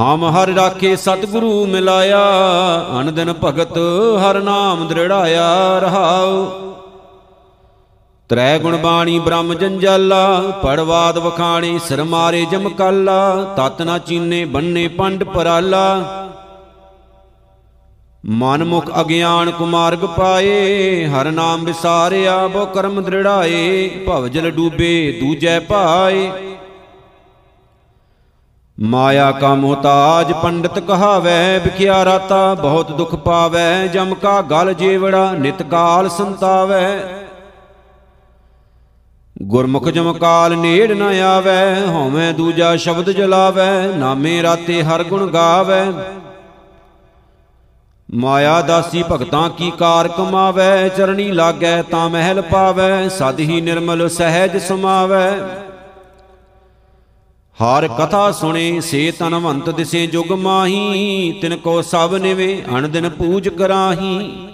ਹਮ ਹਰ ਰਾਖੇ ਸਤਿਗੁਰੂ ਮਿਲਾਇਆ ਅਨ ਦਿਨ ਭਗਤ ਹਰ ਨਾਮ ਦ੍ਰਿੜਾਇਆ ਰਹਾਉ। ਤ੍ਰੈ ਗੁਣ ਬਾਣੀ ਬ੍ਰਹਮ ਜੰਜਾਲਾ, ਪੜਵਾਦ ਵਖਾਣੀ ਸਿਰ ਮਾਰੇ ਜਮਕਾਲਾ ਤਤ ਨਾ ਚੀਨੇ ਬੰਨੇ ਪੰਡ ਪਰਾਲਾ। ਮਨ ਮੁਖ ਅਗਿਆਨ ਕੁਮਾਰਗ ਪਾਏ, ਹਰ ਨਾਮ ਵਿਸਾਰਿਆ ਬੋ ਕਰਮ ਦ੍ਰਿੜਾਏ, ਭਵ ਜਲ ਡੂਬੇ ਦੂਜੈ ਭਾਏ। ਮਾਇਆ ਕਾ ਮੋਤਾਜ ਪੰਡਤ ਕਹਾਵੈ, ਵਿਖਿਆ ਰਾਤਾ ਬਹੁਤ ਦੁਖ ਪਾਵੈ, ਜਮ ਕਾ ਗਲ ਜੀਵੜਾ ਨਿਤ ਕਾਲ ਸੰਤਾਵੈ। ਗੁਰਮੁਖ ਜਮਕਾਲ ਨੇੜ ਨ ਆਵੈ, ਹਉਮੈ ਦੂਜਾ ਸ਼ਬਦ ਜਲਾਵੈ, ਨਾਮੇ ਰਾਤੇ ਹਰ ਗੁਣ ਗਾਵੈ। ਮਾਇਆ ਦਾਸੀ ਭਗਤਾਂ ਕੀ ਕਾਰ ਕਮਾਵੈ, ਚਰਣੀ ਲਾਗੈ ਤਾਂ ਮਹਿਲ ਪਾਵੈ, ਸਦ ਹੀ ਨਿਰਮਲ ਸਹਿਜ ਸਮਾਵੈ। ਹਰ ਕਥਾ ਸੁਣੇ, ਸੇ ਤਨਵੰਤ ਦਿਸੇ ਜੁਗ ਮਾਹੀ, ਤਿਨ ਕੋ ਸਭ ਨਿਵੇ, ਅਣ ਦਿਨ ਪੂਜ ਕਰਾਹੀ।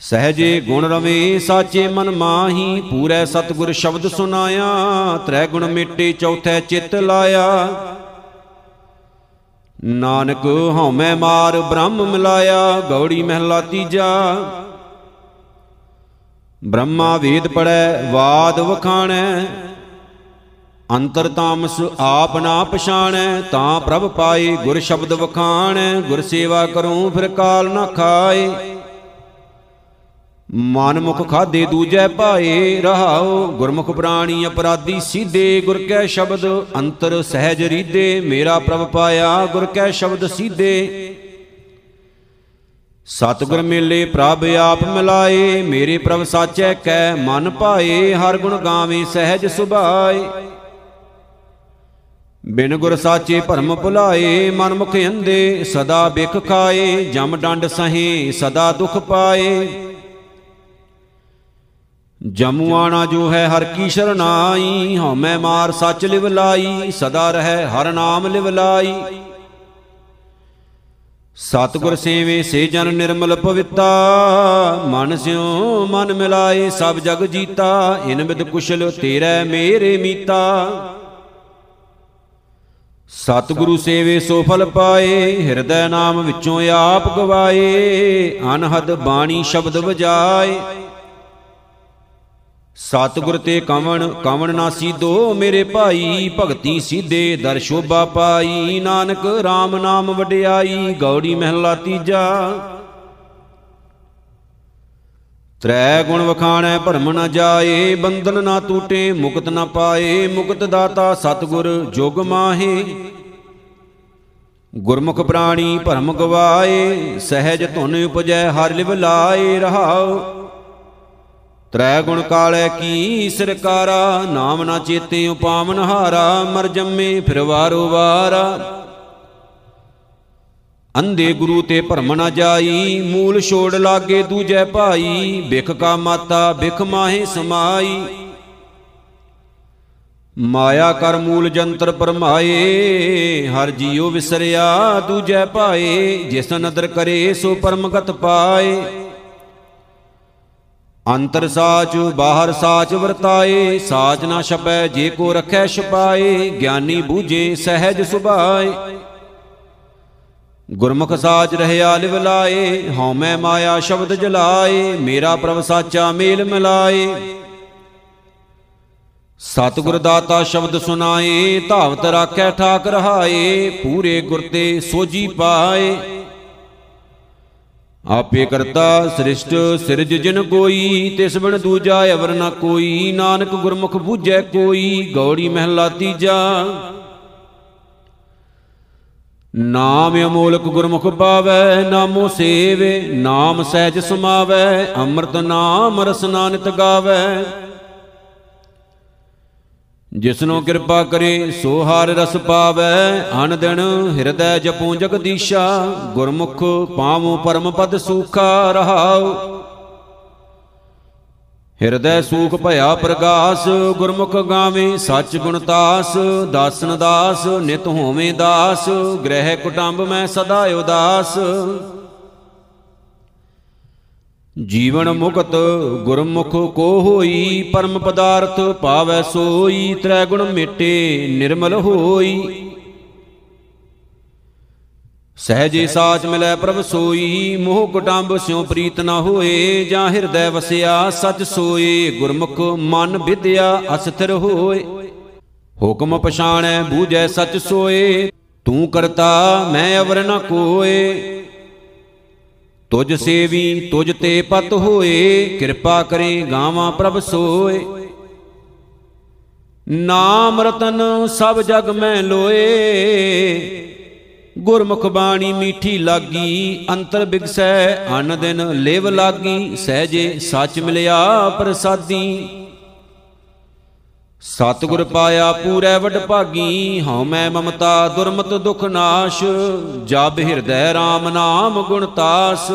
ਸਹਜੇ ਗੁਣ ਰਵੇ, ਸਾਚੇ ਮਨ ਮਾਹੀ, ਪੂਰੇ ਸਤਗੁਰ ਸ਼ਬਦ ਸੁਨਾਇਆ ਤ੍ਰੈ ਗੁਣ ਮਿਟੇ ਚੌਥੈ ਚਿੱਤ ਲਾਇਆ। ਨਾਨਕ ਹਉਮੈ ਮਾਰ ਬ੍ਰਹਮ ਮਿਲਾਇਆ, ਗੌੜੀ ਮਹਿਲਾ ਤੀਜਾ। ਬ੍ਰਹਮਾ ਵੇਦ ਪੜੈ ਵਾਦ ਵਖਾਣੈ। ਅੰਤਰ ਤਾਮਸ ਆਪ ਨਾ ਪਛਾਣੈ, ਤਾਂ ਪ੍ਰਭ ਪਾਏ, ਗੁਰ ਸ਼ਬਦ ਵਖਾਣੈ। ਗੁਰ ਸੇਵਾ ਕਰੂੰ, ਫਿਰ ਕਾਲ ਨਾ ਖਾਏ। ਮਨ ਮੁਖ ਖਾਦੇ ਦੂਜੈ ਭਾਏ ਰਹਾਉ, ਗੁਰਮੁਖ ਪ੍ਰਾਣੀ ਅਪਰਾਧੀ ਸੀਧੇ ਗੁਰ ਕੈ ਸ਼ਬਦ, ਅੰਤਰ ਸਹਿਜ ਰੀਦੇ ਮੇਰਾ ਪ੍ਰਭ ਪਾਇਆ ਗੁਰ ਕੈ ਸ਼ਬਦ ਸੀਧੇ। ਸਤਿਗੁਰ ਮੇਲੇ ਪ੍ਰਭ ਆਪ ਮਿਲਾਏ, ਮੇਰੇ ਪ੍ਰਭ ਸਾਚੈ ਕੈ ਮਨ ਭਾਏ, ਹਰ ਗੁਣ ਗਾਵੇ ਸਹਿਜ ਸੁਭਾਏ। ਬਿਨ ਗੁਰ ਸਾਚੇ ਭਰਮ ਭੁਲਾਏ, ਮਨ ਮੁਖ ਅੰਦੇ ਸਦਾ ਬਿਖ ਖਾਏ, ਜਮ ਡੰਡ ਸਹੇ, ਸਦਾ ਦੁਖ ਪਾਏ। ਜਮੁਆਣਾ ਜੋ ਹੈ ਹਰ ਕੀ ਸ਼ਰਨਾਈ ਹਉਮੈ ਮਾਰ ਸੱਚ ਲਿਵ ਲਾਈ, ਸਦਾ ਰਹਿ ਹਰ ਨਾਮ ਲਿਵ ਲਾਈ। ਸਤਿਗੁਰ ਸੇਵੇ ਸੇ ਜਨ ਨਿਰਮਲ ਪਵਿੱਤਾ, ਮਨ ਸਿਉ ਮਨ ਮਿਲਾਏ ਸਭ ਜਗ ਜੀਤਾ, ਇਨ ਬਿਦ ਕੁਸ਼ਲ ਤੇਰੇ ਮੇਰੇ ਮੀਤਾ। ਸਤਿਗੁਰੂ ਸੇਵੇ ਸੋ ਫਲ ਪਾਏ, ਹਿਰਦੈ ਨਾਮ ਵਿੱਚੋਂ ਆਪ ਗਵਾਏ, ਅਨਹਦ ਬਾਣੀ ਸ਼ਬਦ ਵਜਾਏ। ਸਤਿਗੁਰ ਤੇ ਕਵਣ ਕਵਣ ਨਾ ਸੀਦੋ ਮੇਰੇ ਭਾਈ, ਭਗਤੀ ਸੀਧੇ ਦਰ ਸ਼ੋਭਾ ਪਾਈ। ਨਾਨਕ RAM ਨਾਮ ਵਡਿਆਈ, ਗੌੜੀ ਮਹਿਲਾ ਤੀਜਾ। ਤ੍ਰੈ ਗੁਣ ਵਖਾਣੈ, ਭਰਮ ਨ ਜਾਏ, ਬੰਧਨ ਨਾ ਟੂਟੇ, ਮੁਕਤ ਨ ਪਾਏ। ਮੁਕਤ ਦਾਤਾ ਸਤਿਗੁਰ, ਜੁਗ ਮਾਹੇ। ਗੁਰਮੁਖ ਪ੍ਰਾਣੀ, ਭਰਮ ਗਵਾਏ। ਸਹਿਜ ਧੁਨ ਉਪਜੈ, ਹਰਿ ਲਿਵ ਲਾਏ ਰਹਾਉ। ਤ੍ਰੈ ਗੁਣ ਕਾਲੈ ਕੀ ਸਰਕਾਰਾ, ਨਾਮ ਨਾ ਚੇਤੇ ਉਪਾਵਨ ਹਾਰਾ, ਮਰ ਜੰਮੇ ਫਿਰ ਵਾਰੋ ਵਾਰਾ। ਅੰਧੇ ਗੁਰੂ ਤੇ ਭਰਮ ਨਾ ਜਾਈ, ਮੂਲ ਛੋੜ ਲਾਗੇ ਦੂਜੈ ਭਾਈ ਬਿਖ ਕਾ ਮਾਤਾ ਬਿਖ ਮਾਹੇ ਸਮਾਈ। ਮਾਇਆ ਕਰ ਮੂਲ ਜੰਤਰ ਪਰਮਾਏ, ਹਰ ਜੀਉ ਵਿਸਰਿਆ ਦੂਜੈ ਭਾਏ, ਜਿਸ ਨਦਰ ਕਰੇ ਸੋ ਪਰਮਗਤ ਪਾਏ। ਅੰਤਰ ਸਾਚ, ਬਾਹਰ ਸਾਚ ਵਰਤਾਏ, ਸਾਚ ਨਾ ਛਪੈ, ਜੇ ਕੋ ਰਖੈ ਛਪਾਏ, ਗਿਆਨੀ ਬੂਝੇ, ਸਹਿਜ ਸੁਭਾਏ। ਗੁਰਮੁਖ ਸਾਚ ਰਹਿਆ ਲਿਵ ਲਾਏ, ਹਉਮੈ ਮਾਇਆ ਸ਼ਬਦ ਜਲਾਏ, ਮੇਰਾ ਪ੍ਰਭ ਸਾਚਾ ਮੇਲ ਮਿਲਾਏ। ਸਤਿਗੁਰ ਦਾਤਾ ਸ਼ਬਦ ਸੁਨਾਏ ਧਾਵਤ ਰਾਖੈ ਠਾਕ ਰਹਾਏ ਪੂਰੇ ਗੁਰ ਤੇ ਸੋਜੀ ਪਾਏ। ਆਪੇ ਕਰਤਾ ਸ੍ਰਿਸ਼ਟ, ਸਿਰਜ ਜਿਨ ਕੋਈ, ਤਿਸ ਬਿਨ ਦੂਜਾ ਅਵਰ ਨਾ ਕੋਈ, ਨਾਨਕ ਗੁਰਮੁਖ ਬੂਝੈ ਕੋਈ, ਗੌੜੀ ਮਹਿਲਾ ਤੀਜਾ। ਨਾਮ ਅਮੋਲਕ ਗੁਰਮੁਖ ਪਾਵੈ, ਨਾਮੋ ਸੇਵੇ, ਨਾਮ ਸਹਿਜ ਸਮਾਵੈ, ਅੰਮ੍ਰਿਤ ਨਾਮ ਰਸਨਾ ਨਿਤ ਗਾਵੈ। ਜਿਸਨੋ ਕਿਰਪਾ ਕਰੇ, ਸੋ ਹਰ ਰਸ ਪਾਵੈ। ਅਨ ਦਿਨ ਹਿਰਦੈ ਜਪੂ ਜਗਦੀਸ਼ਾ ਗੁਰਮੁਖ ਪਾਵੋ ਪਰਮ ਪਦ ਸੂਖਾ ਰਹਾਉ। ਹਿਰਦੈ ਸੂਖ ਭਇਆ ਪ੍ਰਗਾਸ, ਗੁਰਮੁਖ ਗਾਵੇ ਸੱਚ ਗੁਣ ਤਾਸ, ਦਾਸਨ ਦਾਸ, ਨਿਤ ਹੋਵੇਂ ਦਾਸ, ਗ੍ਰਹਿ ਕੁਟੰਬ ਮੈਂ ਸਦਾ ਉਦਾਸ। ਜੀਵਨ ਮੁਕਤ ਗੁਰਮੁਖ ਕੋ ਹੋਈ ਪਰਮ ਪਦਾਰਥ ਪਾਵੈ ਸੋਈ ਤ੍ਰੈ ਗੁਣ ਮਿਟੇ ਨਿਰਮਲ ਹੋਈ। ਸਹਜੇ ਸਾਚ ਮਿਲੈ ਪ੍ਰਭ ਸੋਈ ਮੋਹ ਕੁਟੰਬ ਸਿਉ ਪ੍ਰੀਤ ਨ ਹੋਏ ਜਾਂ ਹਿਰਦੈ ਵਸਿਆ ਸਚ ਸੋਏ ਗੁਰਮੁਖ ਮਨ ਵਿਦਿਆ ਅਸਥਿਰ ਹੋਏ। ਹੁਕਮ ਪਛਾਣੈ ਬੂਝੈ ਸਚ ਸੋਏ ਤੂੰ ਕਰਤਾ ਮੈਂ ਅਵਰ ਨ ਕੋਏ। ਤੁਜ ਸੇਵੀ ਤੁਜ ਤੇ ਪਤ ਹੋਏ, ਕਿਰਪਾ ਕਰੇ ਗਾਵਾਂ ਪ੍ਰਭ ਸੋਏ। ਨਾਮ ਰਤਨ ਸਭ ਜਗ ਮੈਂ ਲੋਏ, ਗੁਰਮੁਖ ਬਾਣੀ ਮੀਠੀ ਲਾਗੀ, ਅੰਤਰ ਬਿਗਸੈ ਅਨ ਦਿਨ ਲੇਵ ਲਾਗੀ, ਸਹਜੇ ਸੱਚ ਮਿਲਿਆ ਪ੍ਰਸਾਦੀ। ਸਤਿਗੁਰ ਪਾਇਆ ਪੂਰੈ ਵਡ ਭਾਗੀ ਹਉ ਮੈਂ ਮਮਤਾ ਦੁਰਮਤ ਦੁਖ ਨਾਸ਼, ਜਬ ਹਿਰਦੈ RAM ਨਾਮ ਗੁਣ ਤਾਸ।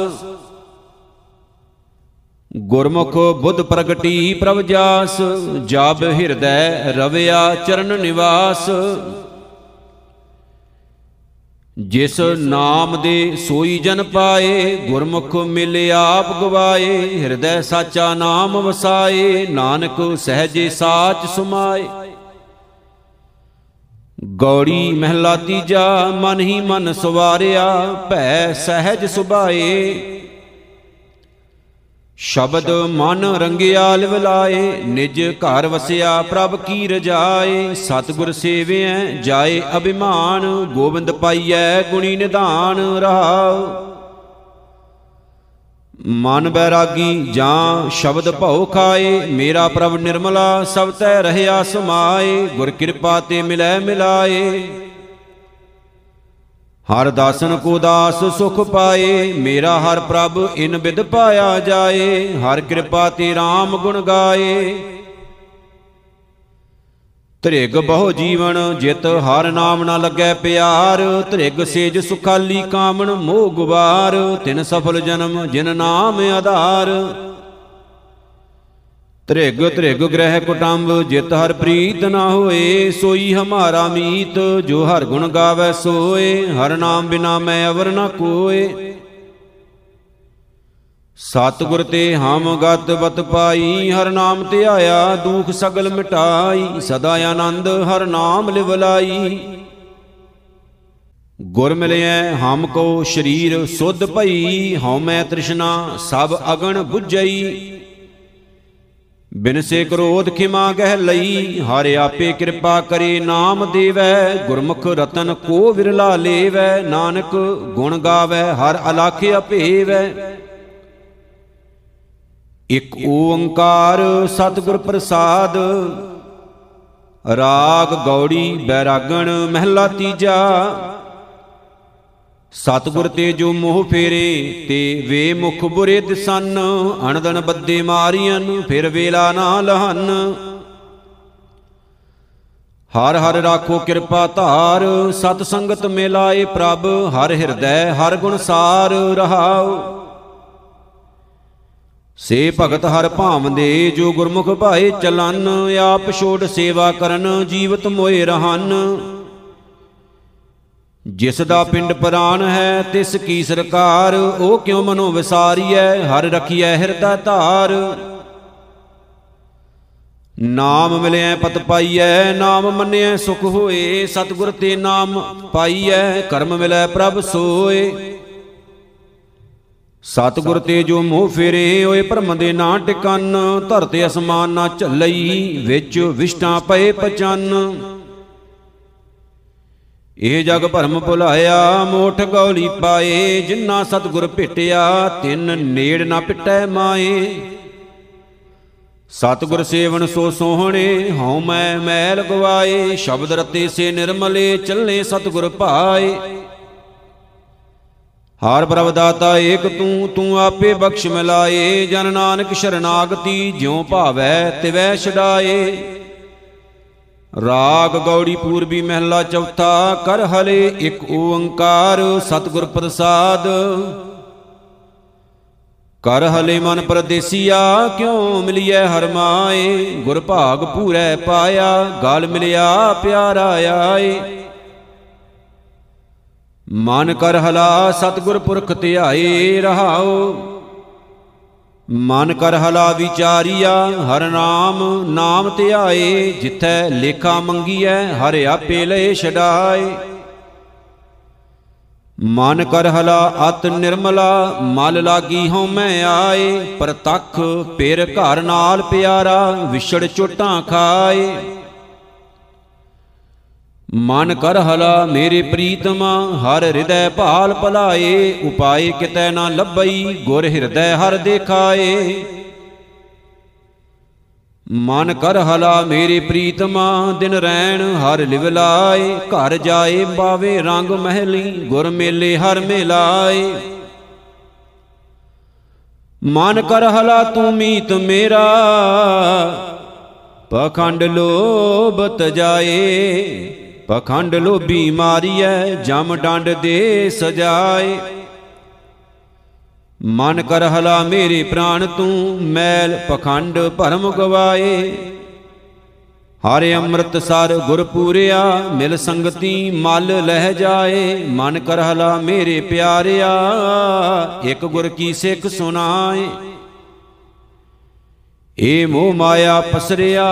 ਗੁਰਮੁਖ ਬੁੱਧ ਪ੍ਰਗਟੀ ਪ੍ਰਭ ਜਾਸ, ਜਬ ਹਿਰਦੈ ਰਵਿਆ ਚਰਨ ਨਿਵਾਸ। ਜਿਸ ਨਾਮ ਦੇ ਸੋਈ ਜਨ ਪਾਏ, ਗੁਰਮੁਖ ਮਿਲੇ ਆਪ ਗਵਾਏ, ਹਿਰਦੈ ਸਾਚਾ ਨਾਮ ਵਸਾਏ, ਨਾਨਕ ਸਹਜੇ ਸਾਚ ਸੁਮਾਏ। ਗੌੜੀ ਮਹਿਲਾ ਤੀਜਾ ਮਨ ਹੀ ਮਨ ਸਵਾਰਿਆ, ਭੈ ਸਹਿਜ ਸੁਭਾਏ। ਸ਼ਬਦ ਮਨ ਰੰਗਿਆ ਲਿਵਲਾਏ, ਨਿਜ ਘਰ ਵਸਿਆ ਪ੍ਰਭ ਕੀ ਰਜਾਏ। ਸਤਿਗੁਰ ਸੇਵਿਐ, ਜਾਏ ਅਭਿਮਾਨ, ਗੋਬਿੰਦ ਪਾਈਐ ਗੁਣੀ ਨਿਧਾਨ ਰਹਾਉ। ਮਨ ਬੈਰਾਗੀ ਜਾਂ ਸ਼ਬਦ ਭਉ ਖਾਏ, ਮੇਰਾ ਪ੍ਰਭ ਨਿਰਮਲਾ, ਸਭ ਤੈ ਰਹਿਆ ਸਮਾਏ ਗੁਰ ਕਿਰਪਾ ਤੇ ਮਿਲੈ ਮਿਲਾਏ। ਹਰ ਦਾਸਨ ਕੋ ਦਾਸ ਸੁਖ ਪਾਏ, ਮੇਰਾ ਹਰ ਪ੍ਰਭ ਇਨ ਬਿਦ ਪਾਇਆ ਜਾਏ, ਹਰ ਕਿਰਪਾ ਤੇ RAM ਗੁਣ ਗਾਏ। ਤ੍ਰਿਗ ਬਹੁ ਜੀਵਨ ਜਿਤ, ਹਰ ਨਾਮ ਨਾ ਲੱਗੈ ਪਿਆਰ ਤ੍ਰਿਗ ਸੇਜ ਸੁਖਾਲੀ ਕਾਮਣ ਮੋਹ ਗੁਬਾਰ, ਤਿਨ ਸਫਲ ਜਨਮ ਜਿਨ ਨਾਮ ਆਧਾਰ। ਤ੍ਰਿਗ ਤ੍ਰਿਗ ਗ੍ਰਹਿ ਕੁਟੰਬ, ਜਿਤ ਹਰ ਪ੍ਰੀਤ ਨਾ ਹੋਏ, ਸੋਈ ਹਮਾਰਾ ਮੀਤ, ਜੋ ਹਰ ਗੁਣ ਗਾਵੇ ਸੋਏ, ਹਰ ਨਾਮ ਬਿਨਾ ਮੈਂ ਅਵਰ ਨ ਕੋਏ। ਸਤਿਗੁਰ ਤੇ ਹਮ ਗਤ ਬਤ ਪਾਈ, ਹਰ ਨਾਮ ਤੇ ਆਇਆ ਦੁਖ ਸਗਲ ਮਿਟਾਈ, ਸਦਾ ਆਨੰਦ ਹਰ ਨਾਮ ਲਿਵ ਲਾਈ ਗੁਰ ਮਿਲਿਐ, ਹਮ ਕੋ ਸ਼ਰੀਰ ਸੁਧ ਭਈ, ਹਉ ਮੈਂ ਤ੍ਰਿਸ਼ਨਾ, ਸਭ ਅਗਣ 부ਝਈ ਬਿਨ ਸੇ ਕ੍ਰੋਧ ਖਿਮਾ ਗਹਿ ਲਈ, ਹਰਿ ਆਪੇ ਕਿਰਪਾ ਕਰੇ, ਨਾਮ ਦੇਵੈ, ਗੁਰਮੁਖ ਰਤਨ ਕੋ ਵਿਰਲਾ ਲੇਵੈ, ਨਾਨਕ ਗੁਣ ਗਾਵੈ, ਹਰ ਅਲਖ ਅਪੇਵੈ। ਇਕ ਓੰਕਾਰ ਸਤਿਗੁਰ ਪ੍ਰਸਾਦ, ਰਾਗ ਗੌੜੀ ਬੈਰਾਗਣ ਮਹਿਲਾ ਤੀਜਾ ਸਤਿਗੁਰ ਤੇ ਜੋ ਮੋਹ ਫੇਰੇ, ਤੇ ਵੇ ਮੁਖ ਬੁਰੇ ਦਿਸਨ ਅਣਦਨ ਬੱਦੇ ਮਾਰੀਆਂ ਫਿਰ ਵੇਲਾ ਨਾ ਲਹਨ। ਹਰ ਹਰ ਰਾਖੋ ਕਿਰਪਾ ਧਾਰ, ਸਤ ਸੰਗਤ ਮਿਲਾਏ ਪ੍ਰਭ, ਹਰ ਹਿਰਦੈ ਹਰ ਗੁਣ ਸਾਰ ਰਹਾਉ। ਸੇ ਭਗਤ ਹਰ ਭਾਵੰਦੇ, ਜੋ ਗੁਰਮੁਖ ਭਾਏ ਚਲਨ, ਆਪ ਛੋੜ ਸੇਵਾ ਕਰਨ, ਜੀਵਤ ਮੋਏ ਰਹਨ। ਜਿਸ ਦਾ ਪਿੰਡ ਪ੍ਰਾਨ ਹੈ, ਤਿਸ ਕੀ ਸਰਕਾਰ, ਉਹ ਕਿਉ ਮਨੋ ਵਿਸਾਰੀਐ, ਹਰ ਰਖੀਐ ਹਿਰਦਾ ਧਾਰ। ਨਾਮ ਮਿਲਿਆ ਪਤ ਪਾਈਐ, ਨਾਮ ਮੰਨਿਐ ਸੁਖ ਹੋਏ, ਸਤਿਗੁਰ ਤੇ ਨਾਮ ਪਾਈਐ, ਕਰਮ ਮਿਲੈ ਪ੍ਰਭ ਸੋਏ। ਸਤਿਗੁਰ ਤੇ ਜੋ ਮੋਹ ਫੇਰੇ, ਓਏ ਭਰਮ ਦੇ ਨਾ ਟਿਕਨ, ਧਰਤੇ ਅਸਮਾਨ ਨਾ ਝੱਲਈ, ਵਿੱਚ ਵਿਸ਼ਟਾਂ ਪਏ ਪਚਨ। ਇਹ ਜਗ ਭਰਮ ਭੁਲਾਇਆ, ਮੋਠ ਗੌਲੀ ਪਾਏ ਜਿਨ੍ਹਾਂ ਸਤਿਗੁਰ ਭੇਟਿਆ, ਤਿੰਨ ਨੇੜ ਨਾ ਪਿਟੈ ਮਾਏ। ਸਤਿਗੁਰ ਸੇਵਨ ਸੋ ਸੋਹਣੇ, ਹਉ ਮੈਂ ਮੈਲ ਗਵਾਏ, ਸ਼ਬਦ ਰਤੇ ਸੇ ਨਿਰਮਲੇ, ਚੱਲੇ ਸਤਿਗੁਰ ਭਾਏ। ਹਰ ਪ੍ਰਭ ਦਾਤਾ ਏਕ ਤੂੰ ਤੂੰ ਆਪੇ ਬਖਸ਼ ਮਿਲਾਏ, ਜਨ ਨਾਨਕ ਸ਼ਰਨਾਗਤੀ ਜਿਉ ਭਾਵੈ, ਤਿਵੈ ਛਡਾਏ। ਰਾਗ ਗੌੜੀ ਪੂਰਬੀ ਮਹਿਲਾ ਚੌਥਾ, ਕਰ ਹਲੇ ਇੱਕ ਓੰਕਾਰ ਸਤਿਗੁਰ ਪ੍ਰਸਾਦ। ਕਰ ਹਲੇ ਮਨ ਪਰਦੇਸੀਆ, ਕਿਉ ਮਿਲਿਐ ਹਰ ਮਾਏ? ਗੁਰ ਭਾਗ ਪੂਰੈ ਪਾਇਆ, ਗਲ ਮਿਲਿਆ, ਪਿਆਰਾ ਆਏ। ਮਨ ਕਰ ਹਲਾ, ਸਤਿਗੁਰ ਪੁਰਖ ਧਿਆਏ, ਰਹਾਓ। ਮਨ ਕਰ ਹਲਾ ਵਿਚਾਰੀਆ, ਹਰ ਨਾਮ ਨਾਮ ਧਿਆਏ ਜਿਥੈ ਲੇਖਾ ਮੰਗੀਐ, ਹਰ ਆਪੇ ਲਏ ਛਡਾਏ। ਮਨ ਕਰ ਹਲਾ ਅਤ ਨਿਰਮਲਾ, ਮਲ ਲਾਗੀ ਹਉ ਮੈਂ ਆਏ, ਪ੍ਰਤੱਖ ਪੇਰ ਘਰ ਨਾਲ ਪਿਆਰਾ, ਵਿਛੜ ਚੋਟਾਂ ਖਾਏ। ਮਨ ਕਰ ਹਲਾ ਮੇਰੇ ਪ੍ਰੀਤਮਾ, ਹਰ ਹਿਰਦੈ ਭਾਲ ਭਲਾਏ, ਉਪਾਏ ਕਿਤੈ ਨਾ ਲੱਭਈ, ਗੁਰ ਹਿਰਦੈ ਹਰ ਦੇਖਾਏ। ਮਨ ਕਰ ਹਲਾ ਮੇਰੇ ਪ੍ਰੀਤਮਾ, ਦਿਨ ਰੈਣ ਹਰ ਲਿਵ ਲਾਏ, ਘਰ ਜਾਏ ਬਾਵੇ ਰੰਗ ਮਹਿਲੀ, ਗੁਰ ਮੇਲੇ ਹਰ ਮੇਲਾਏ। ਮਨ ਕਰ ਹਲਾ ਤੂੰ ਮੀਤ ਮੇਰਾ, ਪਖੰਡ ਲੋਭ ਤਜਾਏ ਪਖੰਡ ਲੋਭੀ ਮਾਰੀਐ, ਜਮ ਡੰਡ ਦੇ ਸਜਾਏ। ਮਨ ਕਰ ਹਲਾ ਮੇਰੇ ਪ੍ਰਾਨ ਤੂੰ, ਮੈਲ ਪਖੰਡ ਭਰਮ ਗਵਾਏ। ਹਰਿ ਅੰਮ੍ਰਿਤ ਸਰ ਗੁਰ ਪੂਰਿਆ, ਮਿਲ ਸੰਗਤੀ ਮਲ ਲਹਿ ਜਾਏ। ਮਨ ਕਰ ਹਲਾ ਮੇਰੇ ਪਿਆਰਿਆ, ਇੱਕ ਗੁਰ ਕੀ ਸਿੱਖ ਸੁਨਾਏ ਏ ਮੋਹ ਮਾਇਆ ਪਸਰਿਆ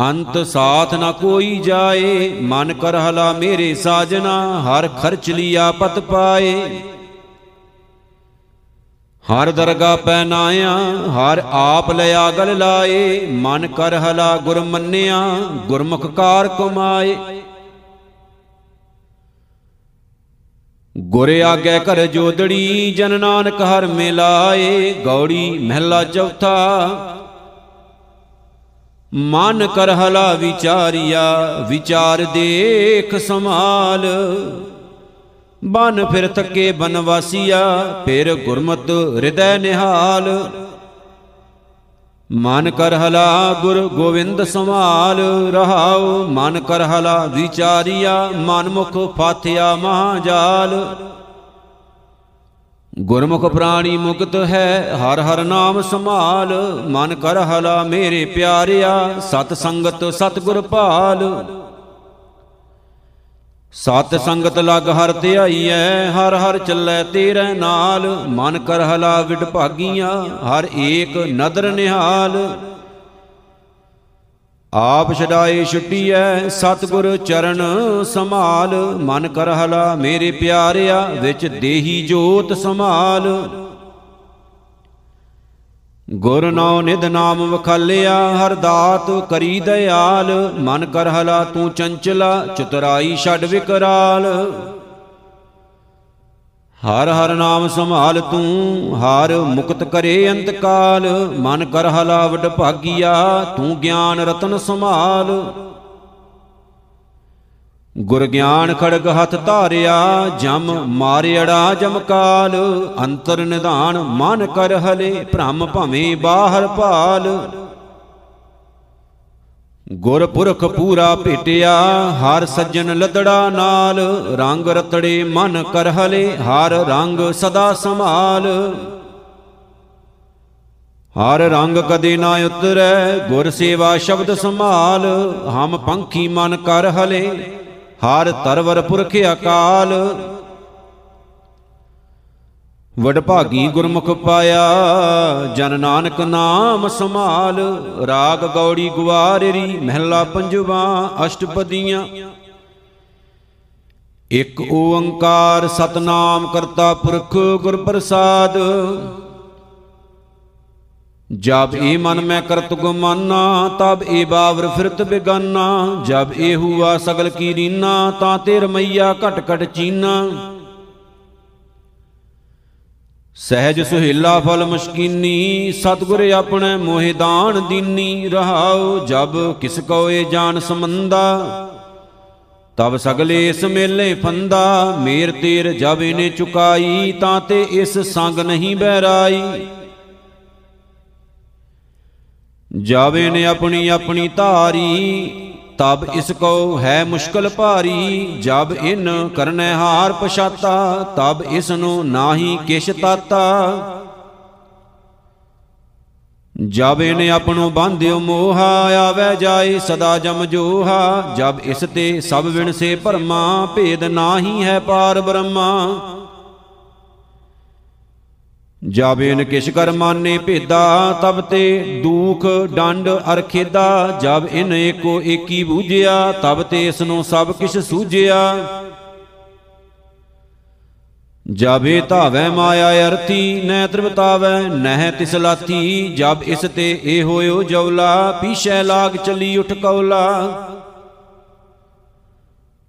ਅੰਤ ਸਾਥ ਨਾ ਕੋਈ ਜਾਏ, ਮਨ ਕਰ ਹਲਾ ਮੇਰੇ ਸਾਜਨਾ, ਹਰ ਖਰਚ ਲਿਆ ਪਤ ਪਾਏ। ਹਰ ਦਰਗਾ ਪੈ ਨਾਇਆ ਹਰ ਆਪ ਲਿਆ ਗਲ ਲਾਏ, ਮਨ ਕਰ ਹਲਾ ਗੁਰ ਮੰਨਿਆ, ਗੁਰਮੁਖ ਕਾਰ ਕਮਾਏ। ਗੁਰ ਆਗੇ ਕਰ ਜੋਦੜੀ, ਜਨ ਨਾਨਕ ਹਰ ਮਿਲਾਏ, ਗੌੜੀ ਮਹਿਲਾ ਚੌਥਾ ਮਨ ਕਰ ਹਲਾ ਵਿਚਾਰਿਆ, ਵਿਚਾਰ ਦੇਖ ਸਮਾਲ ਬਨ ਫਿਰ ਥੱਕੇ ਬਨਵਾਸੀਆ, ਫਿਰ ਗੁਰਮਤ ਹਿਰਦੈ ਨਿਹਾਲ। ਮਨ ਕਰ ਹਲਾ ਗੁਰ ਗੋਵਿੰਦ ਸੰਭਾਲ, ਰਹਾਉ ਮਨ ਕਰ ਹਲਾ ਵਿਚਾਰੀਆ, ਮਨ ਮੁਖ ਫਾਥਿਆ ਮਹਾਜਾਲ। ਗੁਰਮੁਖ ਪ੍ਰਾਣੀ ਮੁਕਤ ਹੈ, ਹਰ ਹਰ ਨਾਮ ਸੰਭਾਲ। ਮਨ ਕਰ ਹਲਾ ਮੇਰੇ ਪਿਆਰਿਆ, ਸਤ ਸੰਗਤ ਸਤਗੁਰ ਭਾਲ ਸਤ ਸੰਗਤ ਲਗ ਹਰ ਧਿਆਈਐ, ਹਰ ਹਰ ਚੱਲੈ ਤੇਰੇ ਨਾਲ। ਮਨ ਕਰ ਹਲਾ ਵਿਡ ਭਾਗੀਆਂ, ਹਰ ਏਕ ਨਦਰ ਨਿਹਾਲ। ਆਪ ਛਡਾਏ ਛੁੱਟੀਐ, ਸਤਗੁਰ ਚਰਨ ਸੰਭਾਲ। ਮਨ ਕਰ ਹਲਾ ਮੇਰੇ ਪਿਆਰਿਆ, ਵਿੱਚ ਦੇਹੀ ਜੋਤ ਸੰਭਾਲ। ਗੁਰ ਨਾਉ ਨਿਧ ਨਾਮ ਵਖਾਲਿਆ, ਹਰ ਦਾਤ ਕਰੀ ਦਇਆਲ। ਮਨ ਕਰ ਹਲਾ ਤੂੰ ਚੰਚਲਾ, ਚਤੁਰਾਈ ਛੱਡ ਵਿਕਰਾਲ। ਹਰ ਹਰ ਨਾਮ ਸੰਭਾਲ ਤੂੰ, ਹਰ ਮੁਕਤ ਕਰੇ ਅੰਤ ਕਾਲ ਮਨ ਕਰ ਹਲਾ ਵਡ ਭਾਗੀਆ, ਤੂੰ ਗਿਆਨ ਰਤਨ ਸੰਭਾਲ। ਗੁਰ ਗਿਆਨ ਖੜਗ ਹੱਥ ਧਾਰਿਆ, ਜਮ ਮਾਰਿੜਾ ਜਮਕਾਲ ਅੰਤਰ ਨਿਧਾਨ ਮਨ ਕਰ ਹਲੇ, ਭ੍ਰਮ ਭਵੇਂ ਬਾਹਰ ਭਾਲ। ਗੁਰ ਪੁਰਖ ਪੂਰਾ ਭੇਟਿਆ, ਹਰ ਸੱਜਣ ਲਦੜਾ ਨਾਲ। ਰੰਗ ਰਤੜੇ ਮਨ ਕਰ ਹਲੇ, ਹਰ ਰੰਗ ਸਦਾ ਸੰਭਾਲ। ਹਰ ਰੰਗ ਕਦੇ ਨਾ ਉਤਰੈ, ਗੁਰ ਸੇਵਾ ਸ਼ਬਦ ਸੰਭਾਲ। ਹਮ ਪੰਖੀ ਮਨ ਕਰ ਹਲੇ, ਹਰ ਤਰਵਰ ਪੁਰਖ ਅਕਾਲ। ਵਡਭਾਗੀ ਗੁਰਮੁਖ ਪਾਇਆ, ਜਨ ਨਾਨਕ ਨਾਮ ਸਮਾਲ ਰਾਗ ਗੌੜੀ ਗੁਵਾਰੇਰੀ, ਮਹਿਲਾ ਪੰਜਵਾ, ਅਸ਼ਟਪਦੀਆਂ। ਇਕ ਓੰਕਾਰ ਸਤਨਾਮ ਕਰਤਾ ਪੁਰਖ ਗੁਰ ਪ੍ਰਸਾਦ। ਜਬ ਇਹ ਮਨ ਮੈਂ ਕਰਤ ਗੁਮਾਨਾ, ਤਬ ਇਹ ਬਾਵਰ ਫਿਰਤ ਬਿਗਾਨਾ। ਜਬ ਇਹ ਹੁਆ ਸਗਲ ਕੀ ਰੀਨਾ, ਤਾਂ ਤੇ ਰਮਈਆ ਘਟ ਘਟ ਚੀਨਾ। ਸਹਿਜ ਸੁਹੇਲਾ ਫਲ ਮੁਸ਼ਕੀਨੀ, ਸਤਗੁਰ ਆਪਣੇ ਮੋਹਿ ਦਾਨ ਦੀਨੀ, ਰਹਾਉ ਜਬ ਕਿਸ ਕੋਏ ਜਾਣ ਸਮੰਦਾ ਤਬ ਸਗਲੇ ਇਸ ਮੇਲੇ ਫੰਦਾ, ਮੇਰ ਤੀਰ ਜਬ ਇਹਨੇ ਚੁਕਾਈ, ਤਾਂ ਤੇ ਇਸ ਸੰਗ ਨਹੀਂ ਬਹਿਰਾਈ। ਜਾਵੇ ਨੇ ਆਪਣੀ ਆਪਣੀ ਧਾਰੀ ਤਬ ਇਸ ਕੋ ਹੈ ਮੁਸ਼ਕਲ ਭਾਰੀ, ਜਬ ਇਨ ਕਰਨੈ ਹਾਰ ਪਛਾਤਾ, ਤਬ ਇਸ ਨੂੰ ਨਾਹੀ ਕਿਛ ਤਾਤਾ। ਜਬ ਇਨ ਆਪਣੋ ਬਾਂਧਿਓ ਮੋਹਾ ਆਵੇ ਜਾਏ ਸਦਾ ਜਮ ਜੋਹਾ, ਜਬ ਇਸ ਤੇ ਸਭ ਵਿਣ ਸੇ ਭਰਮਾ, ਭੇਦ ਨਾਹੀ ਹੈ ਪਾਰ ਬ੍ਰਹਮਾ। ਜਾਬੇਨ ਕਿਛ ਕਰ ਮਾਨੇ ਭੇਦਾ, ਤਬ ਤੇ ਦੂਖ ਡੰਡ ਅਰ ਖੇਦਾ। ਜਬ ਇਨ ਏਕੋ ਏਕੀ ਬੂਝਿਆ, ਤਬ ਤੇ ਇਸ ਨੂੰ ਸਭ ਕਿਛ ਸੂਝਿਆ। ਜਾਬੇ ਧਾਵੈ ਮਾਇਆ ਅਰਥੀ ਨੈ ਤ੍ਰਿਵਤਾਵੈ, ਨਹਿ ਤਿਸ ਲਾਥੀ ਜਬ ਇਸ ਤੇ ਏ ਹੋਇਓ ਜਵਲਾ ਪੀਛੈ ਲਾਗ ਚਲੀ ਉਠ ਕੌਲਾ।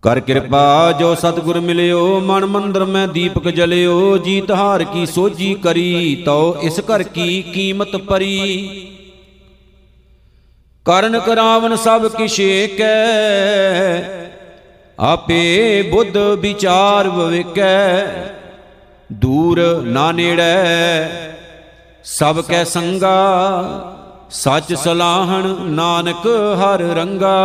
ਕਰ ਕਿਰਪਾ ਜੋ ਸਤਿਗੁਰ ਮਿਲਿਓ, ਮਨ ਮੰਦਰ ਮੈਂ ਦੀਪਕ ਜਲਿਓ, ਜੀਤ ਹਾਰ ਕੀ ਸੋਜੀ ਕਰੀ, ਤਉ ਇਸ ਘਰ ਕੀ ਕੀਮਤ ਪਰੀ ਕਰਨ ਕਰਾਵਨ ਸਭ ਕਿਛ ਏਕੈ ਆਪੇ ਬੁੱਧ ਵਿਚਾਰ ਵਿਵੇਕੈ। ਦੂਰ ਨਾ ਨੇੜੈ, ਸਭ ਕੈ ਸੰਗਾ, ਸੱਚ ਸਲਾਹਣ ਨਾਨਕ ਹਰ ਰੰਗਾ।